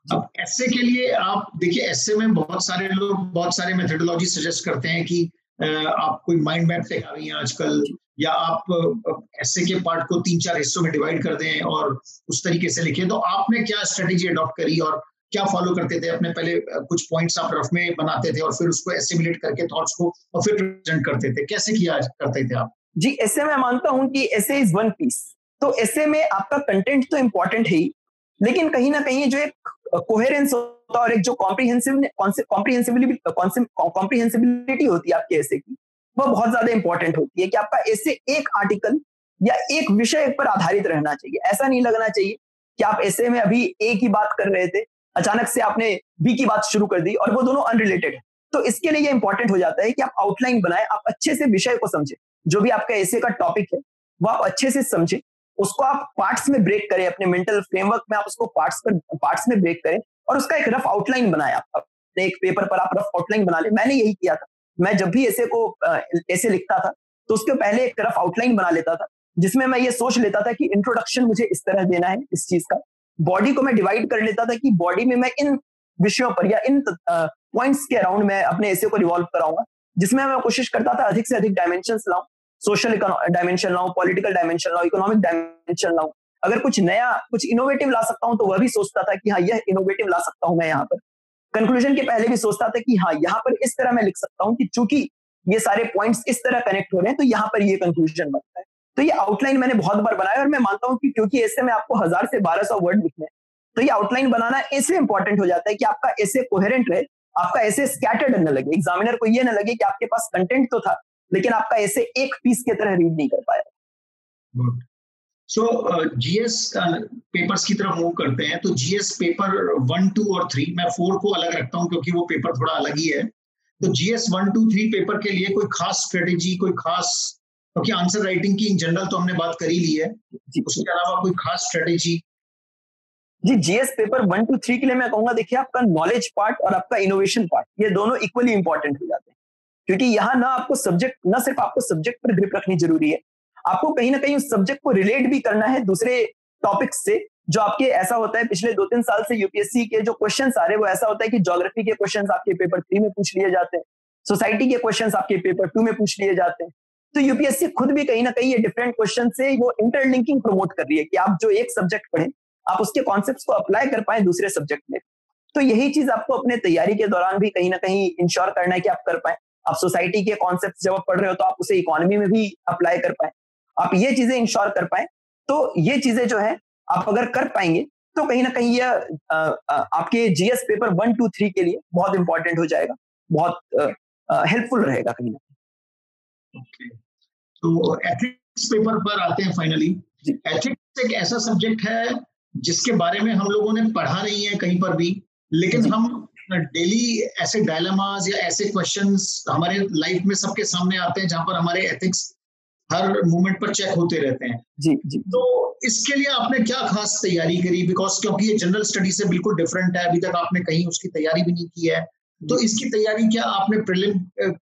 अब ऐसे के लिए आप, देखिए ऐसे में बहुत सारे लोग, बहुत सारे मेथोडोलॉजी सजेस्ट करते हैं कि आप कोई माइंड मैप से आ रही हैं आजकल, या आप ऐसे के पार्ट को तीन चार हिस्सों में डिवाइड कर दें और उस तरीके से लिखें। तो आपने क्या स्ट्रेटेजी अडॉप्ट करी और क्या फॉलो करते थे? अपने पहले कुछ पॉइंट्स आप रफ में बनाते थे और फिर उसको एसिमुलेट करके थॉट्स को और फिर प्रेजेंट करते थे। कैसे किया करते थे आप? जी, ऐसे मैं मानता हूँ कि ऐसे इज़ वन पीस तो ऐसे में आपका कंटेंट तो इम्पोर्टेंट है ही, लेकिन कहीं ना कहीं जो एक कोहेरेंस होता है और एक जो कॉम्प्रीहेंसिबिलिटी होती है आपके ऐसे की, वो बहुत ज़्यादा इंपॉर्टेंट होती है कि आपका ऐसे एक आर्टिकल या एक विषय पर आधारित रहना चाहिए। ऐसा नहीं लगना चाहिए कि आप ऐसे में अभी एक ही बात कर रहे थे अचानक से आपने बी की बात शुरू कर दी और वो दोनों अनरिलेटेड है। तो इसके लिए ये इंपॉर्टेंट हो जाता है कि आप आउटलाइन बनाए, आप अच्छे से विषय को समझे। जो भी आपका ऐसे का टॉपिक है, वो आप अच्छे से समझे। उसको आप पार्ट्स में ब्रेक करें, अपने मेंटल फ्रेमवर्क में आप उसको पार्ट्स पर पार्ट्स में ब्रेक करें और उसका एक रफ आउटलाइन बनाए आप। अपने एक पेपर पर आप रफ आउटलाइन बना ले। मैंने यही किया था। मैं जब भी ऐसे को ऐसे लिखता था तो उसके पहले एक तरफ़ आउटलाइन बना लेता था, जिसमें मैं ये सोच लेता था कि इंट्रोडक्शन मुझे इस तरह देना है, इस चीज़ का। बॉडी को मैं डिवाइड कर लेता था कि बॉडी में मैं इन विषयों पर या इन पॉइंट्स के अराउंड मैं अपने ऐसे को रिवॉल्व कराऊँगा, जिसमें मैं कोशिश करता था अधिक से अधिक डायमेंशन लाऊं सोशल डायमेंशन लाऊं पॉलिटिकल डायमेंशन लाऊं इकोनॉमिक डायमेंशन लाऊं। अगर कुछ नया, कुछ इनोवेटिव ला सकता हूँ तो वह भी सोचता था कि हाँ यह इनोवेटिव ला सकता हूँ मैं यहाँ पर। कंक्लूजन के पहले भी सोचता था कि हाँ यहाँ पर इस तरह मैं लिख सकता हूँ कि चूँकि ये सारे पॉइंट्स इस तरह कनेक्ट हो रहे हैं तो यहाँ पर ये कंक्लूजन बनता है। तो ये आउटलाइन मैंने बहुत बार बनाया और मैं मानता हूँ कि क्योंकि ऐसे में आपको हज़ार से बारह सौ वर्ड लिखने तो ये आउटलाइन बनाना इसलिए इंपॉर्टेंट हो जाता है कि आपका ऐसे कोहेरेंट रहे, आपका ऐसे स्कैटर्ड न लगे। एग्जामिनर को ये न लगे कि आपके पास कंटेंट तो था, लेकिन आपका ऐसे एक पीस की तरह रीड नहीं कर पाया। सो जीएस पेपर्स की तरफ़ मूव करते हैं तो जीएस पेपर वन टू और थ्री मैं फोर को अलग रखता हूँ क्योंकि वो पेपर थोड़ा अलग ही है। तो GS one two three paper के लिए कोई खास स्ट्रेटेजी कोई खास क्योंकि आंसर राइटिंग की इन जनरल तो हमने बात करी ली है। उसके अलावा कोई खास स्ट्रेटेजी जी GS paper one two three के लिए मैं कहूँगा देखिए आपका नॉलेज पार्ट और आपका इनोवेशन पार्ट ये दोनों इक्वली इंपॉर्टेंट हो जाते हैं। क्योंकि यहाँ ना आपको सब्जेक्ट ना सिर्फ़ आपको सब्जेक्ट पर ग्रिप रखनी ज़रूरी है। आपको कहीं ना कहीं उस सब्जेक्ट को रिलेट भी करना है दूसरे टॉपिक से जो आपके ऐसा होता है पिछले दो तीन साल से यूपीएससी के जो क्वेश्चन आ रहे हैं वो ऐसा होता है कि ज्योग्राफी के क्वेश्चन आपके पेपर थ्री में पूछ लिए जाते हैं। सोसाइटी के क्वेश्चन आपके पेपर टू में पूछ लिए जाते हैं। तो यूपीएससी खुद भी कहीं ना कहीं ये डिफरेंट क्वेश्चन से वो इंटरलिंकिंग प्रमोट कर रही है कि आप जो एक सब्जेक्ट पढ़ें, आप उसके कॉन्सेप्ट को अप्लाई कर पाए दूसरे सब्जेक्ट में। तो यही चीज़ आपको अपने तैयारी के दौरान भी कहीं ना कहीं इंश्योर करना है कि आप कर पाए। आप सोसाइटी के कॉन्सेप्ट जब आप पढ़ रहे हो तो आप उसे इकोनॉमी में भी अप्लाई कर पाए। आप ये चीज़ें इंश्योर कर पाए। तो ये चीज़ें जो है, आप अगर कर पाएँगे तो कहीं ना कहीं यह आपके GS paper one two three के लिए बहुत इंपॉर्टेंट हो जाएगा। बहुत हेल्पफुल रहेगा कहीं ना okay. तो एथिक्स पेपर पर आते हैं फाइनली एथिक्स एक ऐसा सब्जेक्ट है जिसके बारे में हम लोगों ने पढ़ा नहीं है कहीं पर भी लेकिन हम डेली ऐसे डायलमास या ऐसे क्वेश्चंस हमारे लाइफ में सबके सामने आते हैं जहाँ पर हमारे एथिक्स हर मोमेंट पर चेक होते रहते हैं। जी जी। तो इसके लिए आपने क्या खास तैयारी करी? बिकॉज़ क्योंकि ये जनरल स्टडी से बिल्कुल डिफरेंट है अभी तक आपने कहीं उसकी तैयारी भी नहीं की है। तो इसकी तैयारी क्या आपने प्रिलिम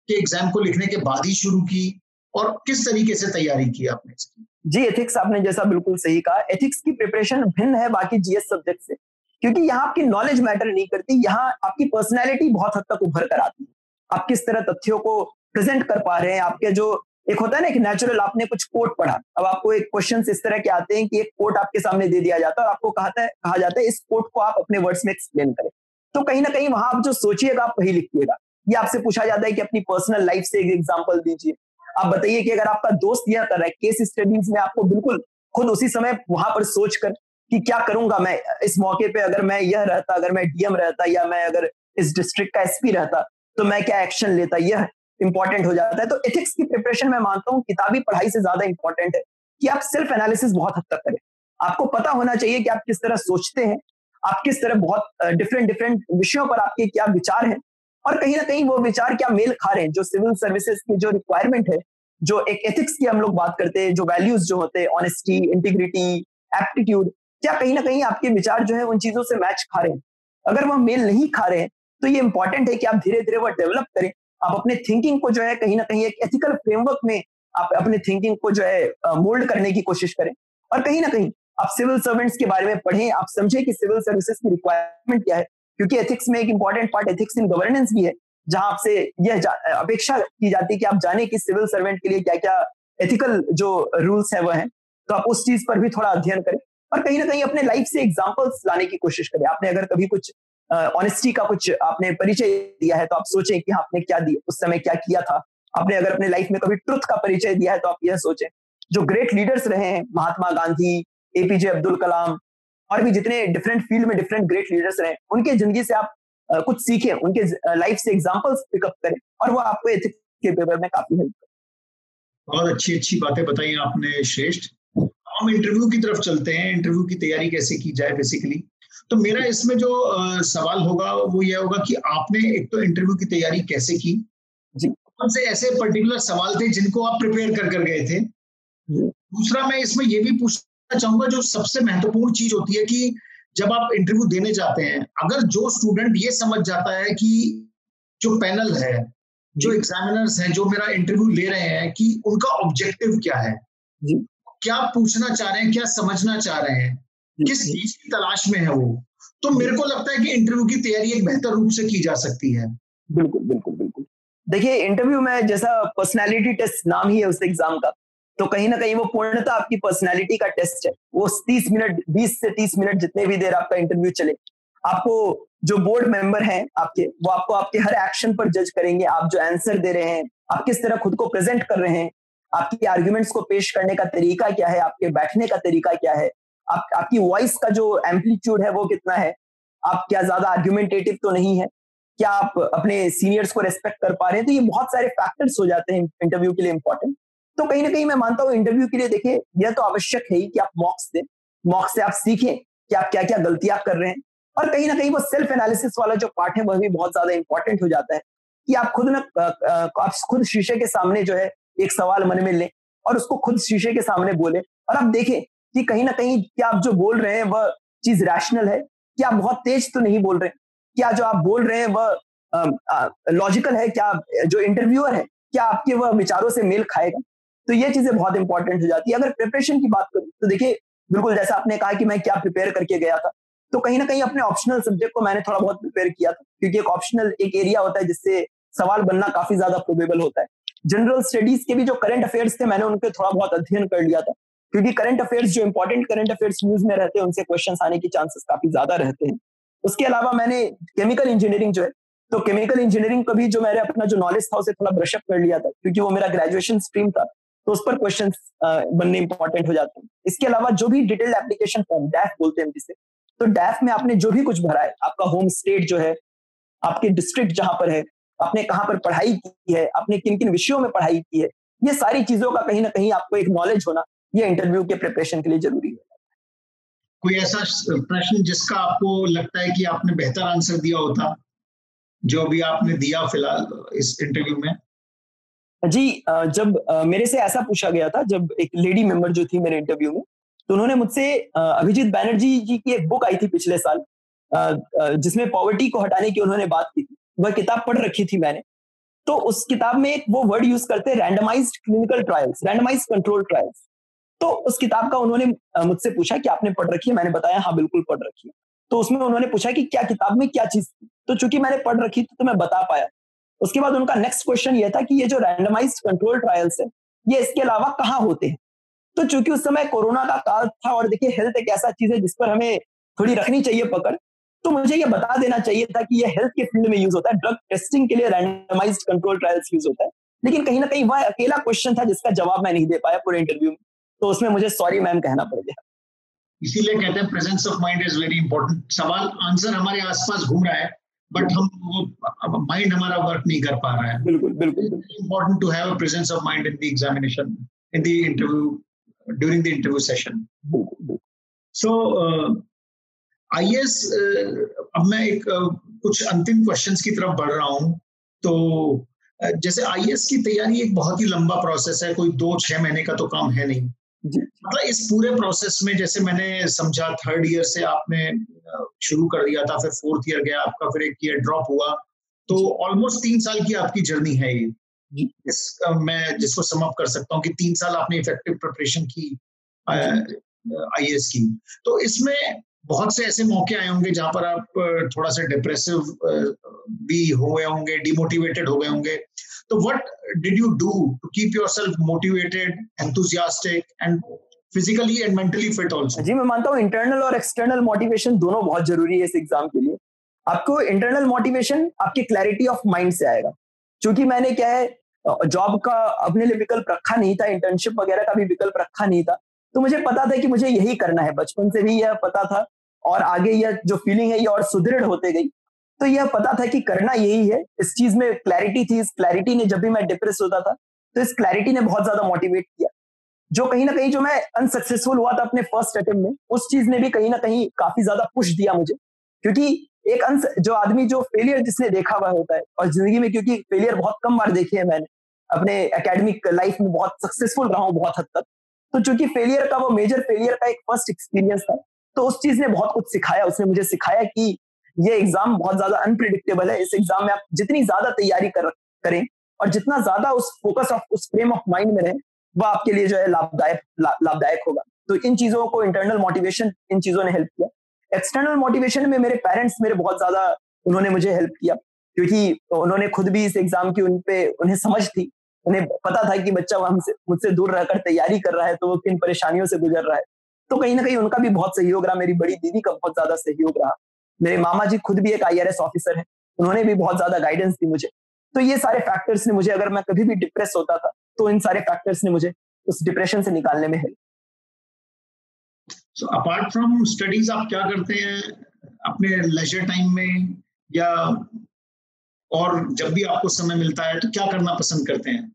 के एग्ज़ाम को लिखने के बाद ही शुरू की और किस तरीके से तैयारी की आपने इसकी? जी एथिक्स आपने जैसा बिल्कुल सही कहा। एथिक्स की प्रिपरेशन भिन्न है बाकी जीएस सब्जेक्ट से, क्योंकि यहाँ आपकी नॉलेज मैटर नहीं करती, यहाँ आपकी पर्सनैलिटी बहुत हद तक उभर कर आती है। आप किस तरह तथ्यों को प्रेजेंट कर पा रहे हैं, आपके जो एक होता है ना कि नेचुरल आपने कुछ कोट पढ़ा। अब आपको एक क्वेश्चन इस तरह के आते हैं कि एक कोट आपके सामने दे दिया जाता है और आपको कहा कहा जाता है, इस कोट को आप अपने वर्ड्स में एक्सप्लेन करें। तो कहीं ना कहीं वहाँ आप जो सोचिएगा, आप वही लिखिएगा। ये आपसे पूछा जाता है कि अपनी पर्सनल लाइफ से एक एग्ज़ाम्पल दीजिए। आप बताइए कि अगर आपका दोस्त यह कर रहा है केस स्टडीज़ में आपको बिल्कुल खुद उसी समय वहाँ पर सोच कर कि क्या करूँगा मैं, इस मौके पे अगर मैं यह रहता, अगर मैं डीएम रहता या मैं अगर इस डिस्ट्रिक्ट का एसपी रहता तो मैं क्या एक्शन लेता? यह इंपॉर्टेंट हो जाता है। तो एथिक्स की प्रिपरेशन मैं मानता हूँ, किताबी पढ़ाई से ज़्यादा इंपॉर्टेंट है कि आप सेल्फ एनालिसिस बहुत हद तक करें। आपको पता होना चाहिए कि आप किस तरह सोचते हैं, आप किस तरह बहुत डिफरेंट डिफरेंट विषयों पर आपके क्या विचार हैं। और कहीं ना कहीं वो विचार क्या मेल खा रहे हैं, जो सिविल सर्विसेज़ की जो रिक्वायरमेंट है, जो एक एथिक्स की हम लोग बात करते हैं, जो वैल्यूज़ जो होते हैं ऑनेस्टी इंटीग्रिटी एप्टीट्यूड क्या कहीं ना कहीं आपके विचार जो है उन चीज़ों से मैच खा रहे हैं? अगर वह मेल नहीं खा रहे हैं तो ये इंपॉर्टेंट है कि आप धीरे धीरे वह डेवलप करें। आप अपने थिंकिंग को जो है कहीं ना कहीं एक एथिकल फ्रेमवर्क में आप अपने थिंकिंग को जो है मोल्ड करने की कोशिश करें। और कहीं ना कहीं आप सिविल सर्वेंट्स के बारे में पढ़ें, आप समझें कि सिविल सर्विसेज़ की रिक्वायरमेंट क्या है। क्योंकि एथिक्स में एक important part ethics in governance भी है, जहाँ आपसे यह अपेक्षा की जाती है कि आप जाने कि सिविल सर्वेंट के लिए क्या क्या एथिकल जो रूल्स है वह है तो आप उस चीज़ पर भी थोड़ा अध्ययन करें और कहीं ना कहीं अपने लाइफ से एग्जाम्पल्स लाने की कोशिश करें। आपने अगर कभी कुछ ऑनेस्टी का कुछ आपने परिचय दिया है तो आप सोचें कि आपने क्या दिया, उस समय क्या किया था। आपने अगर अपने लाइफ में कभी ट्रुथ का परिचय दिया है तो आप यह सोचें। जो ग्रेट लीडर्स रहे हैं, महात्मा गांधी एपीजे अब्दुल कलाम और भी जितने डिफरेंट फ़ील्ड में डिफरेंट ग्रेट लीडर्स रहे उनके ज़िंदगी से आप कुछ सीखें उनके लाइफ से एग्जाम्पल्स पिकअप करें और वो आपको एथिक्स के पेपर में काफ़ी हेल्प करें। बहुत अच्छी अच्छी बातें बताई आपने श्रेष्ठ। हम इंटरव्यू की तरफ़ चलते हैं इंटरव्यू की तैयारी कैसे की जाए बेसिकली तो मेरा इसमें जो आ, सवाल होगा वो ये होगा कि आपने एक तो इंटरव्यू की तैयारी कैसे की? जी। कौन से ऐसे पर्टिकुलर सवाल थे जिनको आप प्रिपेयर कर कर गए थे? दूसरा मैं इसमें ये भी पूछना चाहूँगा जो सबसे महत्वपूर्ण चीज़ होती है कि जब आप इंटरव्यू देने जाते हैं अगर जो स्टूडेंट ये समझ जाता है कि जो पैनल है जो। एग्जामिनर्स हैं जो मेरा इंटरव्यू ले रहे हैं कि उनका ऑब्जेक्टिव क्या है? क्या पूछना चाह रहे हैं क्या समझना चाह रहे हैं? किस चीज़ की तलाश में है वो? तो मेरे को लगता है कि इंटरव्यू की तैयारी एक बेहतर रूप से की जा सकती है। बिल्कुल बिल्कुल बिल्कुल। देखिए इंटरव्यू में जैसा पर्सनालिटी टेस्ट नाम ही है उस एग्ज़ाम का तो कहीं ना कहीं वो पूर्णता आपकी पर्सनालिटी का टेस्ट है। वो तीस मिनट बीस से तीस मिनट जितने भी देर आपका इंटरव्यू चले। आपको जो बोर्ड मेंबर हैं आपके वो आपको आपके हर एक्शन पर जज करेंगे। आप जो आंसर दे रहे हैं आप किस तरह खुद को प्रेजेंट कर रहे हैं आपकी आर्ग्यूमेंट्स को पेश करने का तरीका क्या है आपके बैठने का तरीका क्या है आप, आपकी वॉइस का जो एम्पलीट्यूड है वो कितना है आप क्या ज़्यादा आर्ग्यूमेंटेटिव तो नहीं है क्या आप अपने सीनियर्स को रेस्पेक्ट कर पा रहे हैं? तो ये बहुत सारे फैक्टर्स हो जाते हैं इंटरव्यू के लिए इंपॉर्टेंट तो कहीं ना कहीं मैं मानता हूँ इंटरव्यू के लिए देखिए, यह तो आवश्यक है ही कि आप मॉक्स दें। मॉक्स से आप सीखें कि आप क्या क्या गलतियाँ कर रहे हैं। और कहीं ना कहीं वो सेल्फ एनालिसिस वाला जो पार्ट है, वह भी बहुत ज़्यादा इंपॉर्टेंट हो जाता है कि आप खुद ना आप खुद शीशे के सामने जो है एक सवाल मन में लें और उसको खुद शीशे के सामने बोले। और आप देखें कि कहीं ना कहीं क्या आप जो बोल रहे हैं, वह चीज़ रैशनल है? क्या आप बहुत तेज तो नहीं बोल रहे? क्या जो आप बोल रहे हैं, वह लॉजिकल है? क्या जो इंटरव्यूअर है, क्या आपके वह विचारों से मेल खाएगा? तो ये चीज़ें बहुत इंपॉर्टेंट हो जाती है। अगर प्रिपरेशन की बात करूँ तो देखिए, बिल्कुल जैसा आपने कहा कि मैं क्या प्रिपेयर करके गया था तो कहीं ना कहीं अपने ऑप्शनल सब्जेक्ट को मैंने थोड़ा बहुत प्रिपेयर किया था, क्योंकि एक ऑप्शनल एक एरिया होता है जिससे सवाल बनना काफ़ी ज़्यादा प्रोबेबल होता है। जनरल स्टडीज़ के भी जो करंट अफेयर्स थे, मैंने उनके थोड़ा बहुत अध्ययन कर लिया था, क्योंकि करंट अफेयर्स जो इंपॉर्टेंट करंट अफेयर्स न्यूज़ में रहते हैं, उनसे क्वेश्चन आने के चांसेस काफ़ी ज़्यादा रहते हैं। उसके अलावा मैंने केमिकल इंजीनियरिंग जो है तो केमिकल इंजीनियरिंग का भी जो मैंने अपना जो नॉलेज था, उसे थोड़ा ब्रशअप कर लिया था, क्योंकि वो मेरा ग्रेजुएशन स्ट्रीम था। तो उस पर क्वेश्चन बनने इंपॉर्टेंट हो जाते हैं। इसके अलावा जो भी डिटेल्ड एप्लीकेशन फॉर्म डैफ बोलते हैं जिसे तो डैफ में आपने जो भी कुछ भरा है, आपका होम स्टेट जो है, आपके डिस्ट्रिक्ट जहाँ पर है, आपने कहाँ पर पढ़ाई की है, आपने किन किन विषयों में पढ़ाई की है, ये सारी चीज़ों का कहीं ना कहीं आपको एक नॉलेज होना, ये इंटरव्यू के प्रिपरेशन के लिए ज़रूरी है। कोई ऐसा प्रश्न जिसका आपको लगता है कि आपने बेहतर आंसर दिया होता, जो भी आपने दिया फ़िलहाल इस इंटरव्यू में? जी जब मेरे से ऐसा पूछा गया था, जब एक लेडी मेंबर जो थी मेरे इंटरव्यू में तो उन्होंने मुझसे अभिजीत बैनर्जी जी की एक बुक आई थी पिछले साल जिसमें पॉवर्टी को हटाने की उन्होंने बात की थी, वह किताब पढ़ रखी थी मैंने तो उस किताब में एक वो वर्ड यूज़ करते हैं randomised clinical trials randomise control trials तो उस किताब का उन्होंने मुझसे पूछा कि आपने पढ़ रखी है? मैंने बताया हाँ बिल्कुल पढ़ रखी है। तो उसमें उन्होंने पूछा कि क्या किताब में क्या चीज़ थी? तो चूँकि मैंने पढ़ रखी थी तो मैं बता पाया। उसके बाद उनका नेक्स्ट क्वेश्चन ये था कि ये जो रैंडमाइज कंट्रोल ट्रायल्स है, ये इसके अलावा कहाँ होते हैं? तो चूँकि उस समय कोरोना का काल था और देखिए हेल्थ एक ऐसा चीज़ है जिस पर हमें थोड़ी रखनी चाहिए पकड़ तो मुझे ये बता देना चाहिए था कि ये हेल्थ के फ़ील्ड में यूज़ होता है ड्रग टेस्टिंग के लिए रैंडमाइज कंट्रोल ट्रायल्स यूज़ होता है। लेकिन कहीं ना कहीं वह अकेला क्वेश्चन था जिसका जवाब मैं नहीं दे पाया पूरे इंटरव्यू में तो उसमें मुझे सॉरी मैम कहना पड़ गया। इसीलिए कहते हैं presence of mind is very important सवाल आंसर हमारे आसपास घूम रहा है। बट हम वो माइंड हमारा वर्क नहीं कर पा रहा है। बिल्कुल बिल्कुल important to have a presence of mind in the examination in the interview during the interview session so IAS अब मैं एक कुछ अंतिम क्वेश्चंस की तरफ़ बढ़ रहा हूँ। तो जैसे आईएएस की तैयारी एक बहुत ही लंबा प्रोसेस है कोई दो छह महीने का तो काम है नहीं। मतलब इस पूरे प्रोसेस में जैसे मैंने समझा थर्ड ईयर से आपने शुरू कर दिया था फिर फोर्थ ईयर गया आपका फिर एक ईयर ड्रॉप हुआ। तो ऑलमोस्ट तीन साल की आपकी जर्नी है ये। इस मैं जिसको समअप कर सकता हूँ कि तीन साल आपने इफ़ेक्टिव प्रिपरेशन की आई की। तो इसमें बहुत से ऐसे मौके आए होंगे जहाँ पर आप थोड़ा सा डिप्रेसिव भी हो गए होंगे डिमोटिवेटेड हो गए होंगे। तो what did you do to keep yourself motivated enthusiastic and physically and mentally fit also जी, मैं मानता हूँ इंटरनल और एक्सटर्नल मोटिवेशन दोनों बहुत ज़रूरी है इस एग्ज़ाम के लिए। आपको इंटरनल मोटिवेशन आपकी क्लैरिटी ऑफ़ माइंड से आएगा। क्योंकि मैंने क्या है जॉब का अपने लिए विकल्प रखा नहीं था इंटर्नशिप वगैरह का भी विकल्प रखा नहीं था। तो मुझे पता था कि मुझे यही करना है। बचपन से भी यह पता था और आगे यह जो फीलिंग है, ये और सुदृढ़ होते गई। तो यह पता था कि करना यही है। इस चीज़ में क्लैरिटी थी, इस क्लैरिटी ने जब भी मैं डिप्रेस होता था तो इस क्लैरिटी ने बहुत ज़्यादा मोटिवेट किया। जो कहीं ना कहीं जो मैं अनसक्सेसफुल हुआ था अपने फ़र्स्ट अटेम्प्ट में, उस चीज़ ने भी कहीं ना कहीं काफ़ी ज़्यादा पुश दिया मुझे। क्योंकि एक अंश, जो आदमी जो फेलियर जिसने देखा हुआ होता है, और ज़िंदगी में क्योंकि फेलियर बहुत कम बार देखे हैं मैंने, अपने एकेडमिक लाइफ में बहुत सक्सेसफुल रहा हूँ बहुत हद तक। तो चूँकि फेलियर का वो मेजर फेलियर का एक फ़र्स्ट एक्सपीरियंस था तो उस चीज़ ने बहुत कुछ सिखाया। उसने मुझे सिखाया कि ये एग्ज़ाम बहुत ज़्यादा अनप्रिडिक्टेबल है। इस एग्ज़ाम में आप जितनी ज़्यादा तैयारी कर, करें और जितना ज़्यादा उस फोकस ऑफ़ उस फ्रेम ऑफ़ माइंड में रहे, वो आपके लिए जो है लाभदायक लाभदायक होगा। तो इन चीज़ों को इंटरनल मोटिवेशन इन चीज़ों ने हेल्प किया। एक्सटर्नल मोटिवेशन में मेरे पेरेंट्स मेरे बहुत ज़्यादा, उन्होंने मुझे हेल्प किया। क्योंकि उन्होंने खुद भी इस एग्ज़ाम की उन पे, उन्हें समझ थी। उन्हें पता था कि बच्चा हमसे मुझसे दूर रहकर तैयारी कर रहा है तो वो किन परेशानियों से गुजर रहा है। तो कहीं ना कहीं उनका भी बहुत सहयोग रहा, मेरी बड़ी दीदी का बहुत ज़्यादा सहयोग रहा। मेरे मामा जी खुद भी एक आईआरएस ऑफिसर है, उन्होंने भी बहुत ज़्यादा गाइडेंस दी मुझे। तो ये सारे फैक्टर्स ने मुझे, अगर मैं कभी भी डिप्रेस होता था तो इन सारे फैक्टर्स ने मुझे उस डिप्रेशन से निकालने में हेल्प अपार्ट फ्रॉम स्टडीज़ आप क्या करते हैं? अपने लेजर टाइम में या और जब भी आपको समय मिलता है तो क्या करना पसंद करते हैं?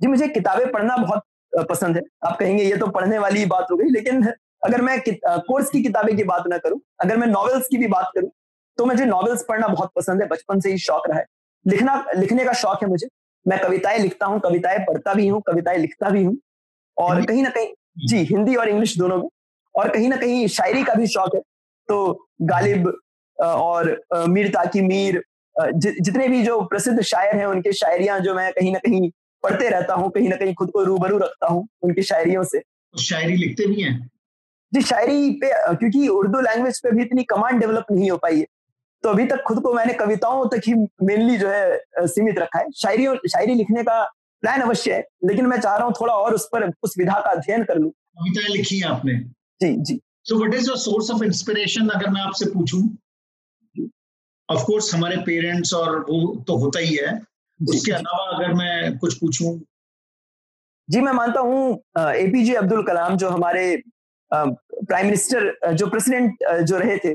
जी मुझे किताबें पढ़ना बहुत पसंद है। आप कहेंगे ये तो पढ़ने वाली ही बात हो गई। लेकिन अगर मैं कोर्स की किताबें की बात ना करूँ अगर मैं नॉवेल्स की भी बात करूँ तो मुझे नॉवेल्स पढ़ना बहुत पसंद है। बचपन से ही शौक रहा है। लिखना लिखने का शौक है मुझे। मैं कविताएँ लिखता हूँ कविताएँ पढ़ता भी हूँ कविताएँ लिखता भी हूँ। और कहीं ना कहीं जी हिंदी और इंग्लिश दोनों में। और कहीं ना कहीं शायरी का भी शौक है। तो गालिब और मीर ताकि मीर जितने भी जो प्रसिद्ध शायर हैं उनके शायरियाँ जो मैं कहीं ना कहीं पढ़ते रहता हूँ कहीं ना कहीं खुद को रूबरू रखता हूँ उनकी शायरियों से। तो शायरी लिखते भी हैं? जी शायरी पे क्योंकि उर्दू लैंग्वेज पे भी इतनी कमांड डेवलप नहीं हो पाई है। तो अभी तक खुद को मैंने कविताओं तक ही मेनली जो है सीमित रखा है। शायरी शायरी लिखने का प्लान अवश्य है लेकिन मैं चाह रहा हूँ थोड़ा और उस पर उस विधा का अध्ययन कर लूँ। कविताएँ लिखी है आपने? जी जी। So what is your source of inspiration अगर मैं आपसे पूछूँ? ऑफ़ कोर्स हमारे पेरेंट्स और वो तो होता ही है। उसके अलावा अगर मैं कुछ पूछूँ? जी, मैं मानता हूँ एपीजे अब्दुल कलाम जो हमारे प्राइम मिनिस्टर जो प्रेसिडेंट जो रहे थे,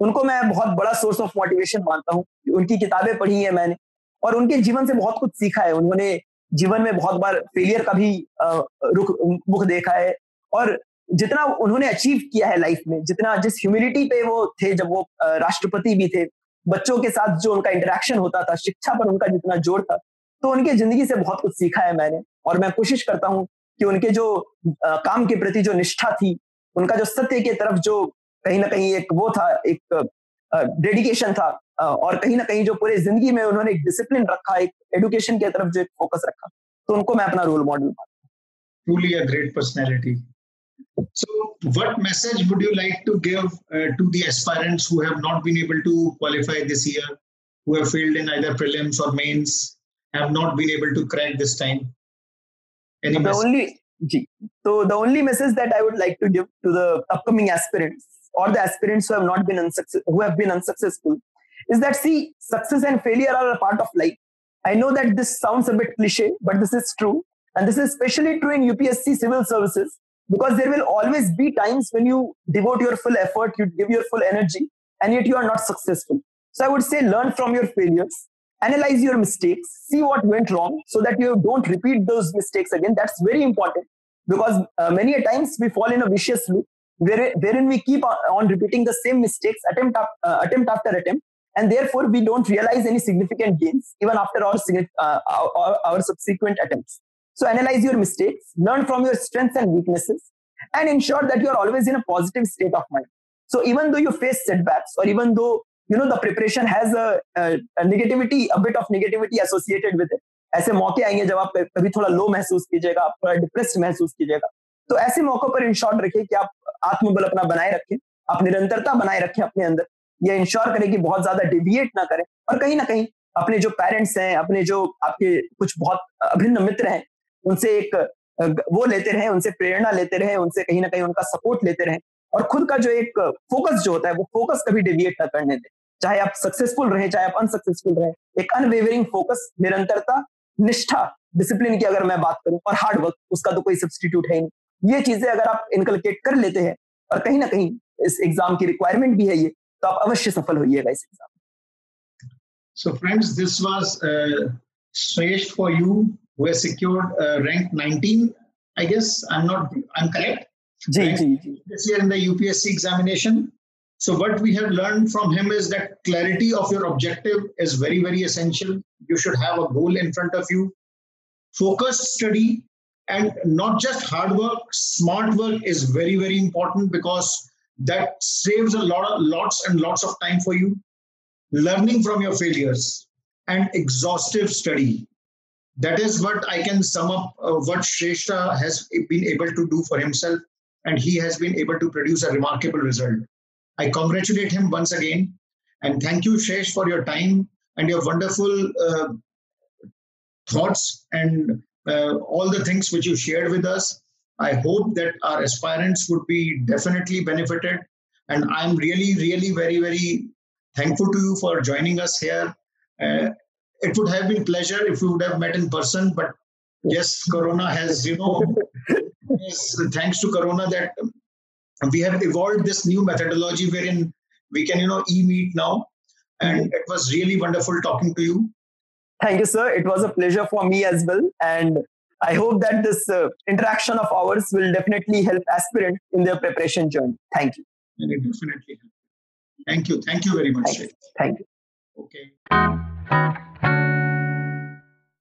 उनको मैं बहुत बड़ा सोर्स ऑफ़ मोटिवेशन मानता हूँ। उनकी किताबें पढ़ी है मैंने, और उनके जीवन से बहुत कुछ सीखा है। उन्होंने जीवन में बहुत बार फेलियर का भी रुख, मुख देखा है, और जितना उन्होंने अचीव किया है लाइफ में, जितना जिस ह्यूमिलिटी पे वो थे जब वो राष्ट्रपति भी थे बच्चों के साथ जो उनका इंटरेक्शन होता था, शिक्षा पर उनका जितना ज़ोर था तो उनके ज़िंदगी से बहुत कुछ सीखा है मैंने और मैं कोशिश करता हूँ कि उनके जो काम के प्रति जो निष्ठा थी, उनका जो सत्य के तरफ़ जो कहीं ना कहीं एक वो था, एक डेडिकेशन था और कहीं ना कहीं जो पूरे ज़िंदगी में उन्होंने एक डिसिप्लिन रखा, एक एडुकेशन की तरफ़ जो एक फोकस रखा तो उनको मैं अपना रोल मॉडल मानता Truly a great personality. So, what message would you like to give uh, to the aspirants who have not been able to qualify this year, who have failed in either prelims or mains, have not been able to crack this time? Any the message? only so the only message that I would like to give to the upcoming aspirants or the aspirants who have not been unsuccess, who have been unsuccessful is that see success and failure are a part of life i know that this sounds a bit cliche but this is true and this is especially true in upsc civil services because there will always be times when you devote your full effort you give your full energy and yet you are not successful. So i would say learn from your failures analyze your mistakes see what went wrong so that you don't repeat those mistakes again. That's very important. Because uh, many a times we fall in a vicious loop wherein we keep on repeating the same mistakes attempt, uh, attempt after attempt and therefore we don't realize any significant gains even after our, uh, our, our, subsequent attempts so analyze your mistakes learn from your strengths and weaknesses and ensure that you are always in a positive state of mind so even though you face setbacks or even though you know the preparation has a, a, a negativity a bit of negativity associated with it ऐसे मौके आएँगे जब आप कभी थोड़ा लो महसूस कीजिएगा आप थोड़ा डिप्रेस्ड महसूस कीजिएगा तो ऐसे मौकों पर इंश्योर रखिए कि आप आत्मबल अपना बनाए रखें आप निरंतरता बनाए रखें अपने अंदर ये इंश्योर करें कि बहुत ज़्यादा डिविएट ना करें और कहीं ना कहीं अपने जो पेरेंट्स हैं अपने जो आपके कुछ बहुत अभिन्न मित्र हैं उनसे एक वो लेते रहे उनसे प्रेरणा लेते रहे उनसे कहीं ना कहीं उनका सपोर्ट लेते रहे और खुद का जो एक फोकस जो होता है वो फोकस कभी डिविएट ना करने दें। चाहे आप सक्सेसफुल रहे चाहे आप अनसक्सेसफुल रहे एक अनवेवरिंग फोकस निरंतरता निष्ठा डिसिप्लिन की अगर मैं बात करूँ और हार्ड वर्क उसका तो कोई सब्सटीट्यूट है नहीं। ये चीज़ें अगर आप इनकलकेट कर लेते हैं और कहीं ना कहीं इस एग्ज़ाम की रिक्वायरमेंट भी है ये तो आप अवश्य सफल होइएगा इस exam friends, this was uh, Shrestha for you. Who has secured uh, rank 19. I guess I'm not, I'm correct. This year in the UPSC examination. So what we have learned from him is that clarity of your objective is very, very essential. You should have a goal in front of you. Focused study and not just hard work smart work is very very important because that saves a lot of lots and lots of time for you learning from your failures and exhaustive study that is what i can sum up uh, what Shrestha has been able to do for himself and he has been able to produce a remarkable result i congratulate him once again and thank you Shrestha for your time and your wonderful uh, thoughts and uh, all the things which you shared with us. I hope that our aspirants would be definitely benefited. And I'm really, really very, very thankful to you for joining us here. Uh, it would have been pleasure if we would have met in person, but yes, Corona has, you know, yes, thanks to Corona that we have evolved this new methodology wherein we can, you know, e-meet now. And it was really wonderful talking to you. Thank you, sir. It was a pleasure for me as well. And I hope that this uh, interaction of ours will definitely help aspirants in their preparation journey. Thank you. And it definitely Thank you. Thank you very much. Thank you. Thank you. Okay.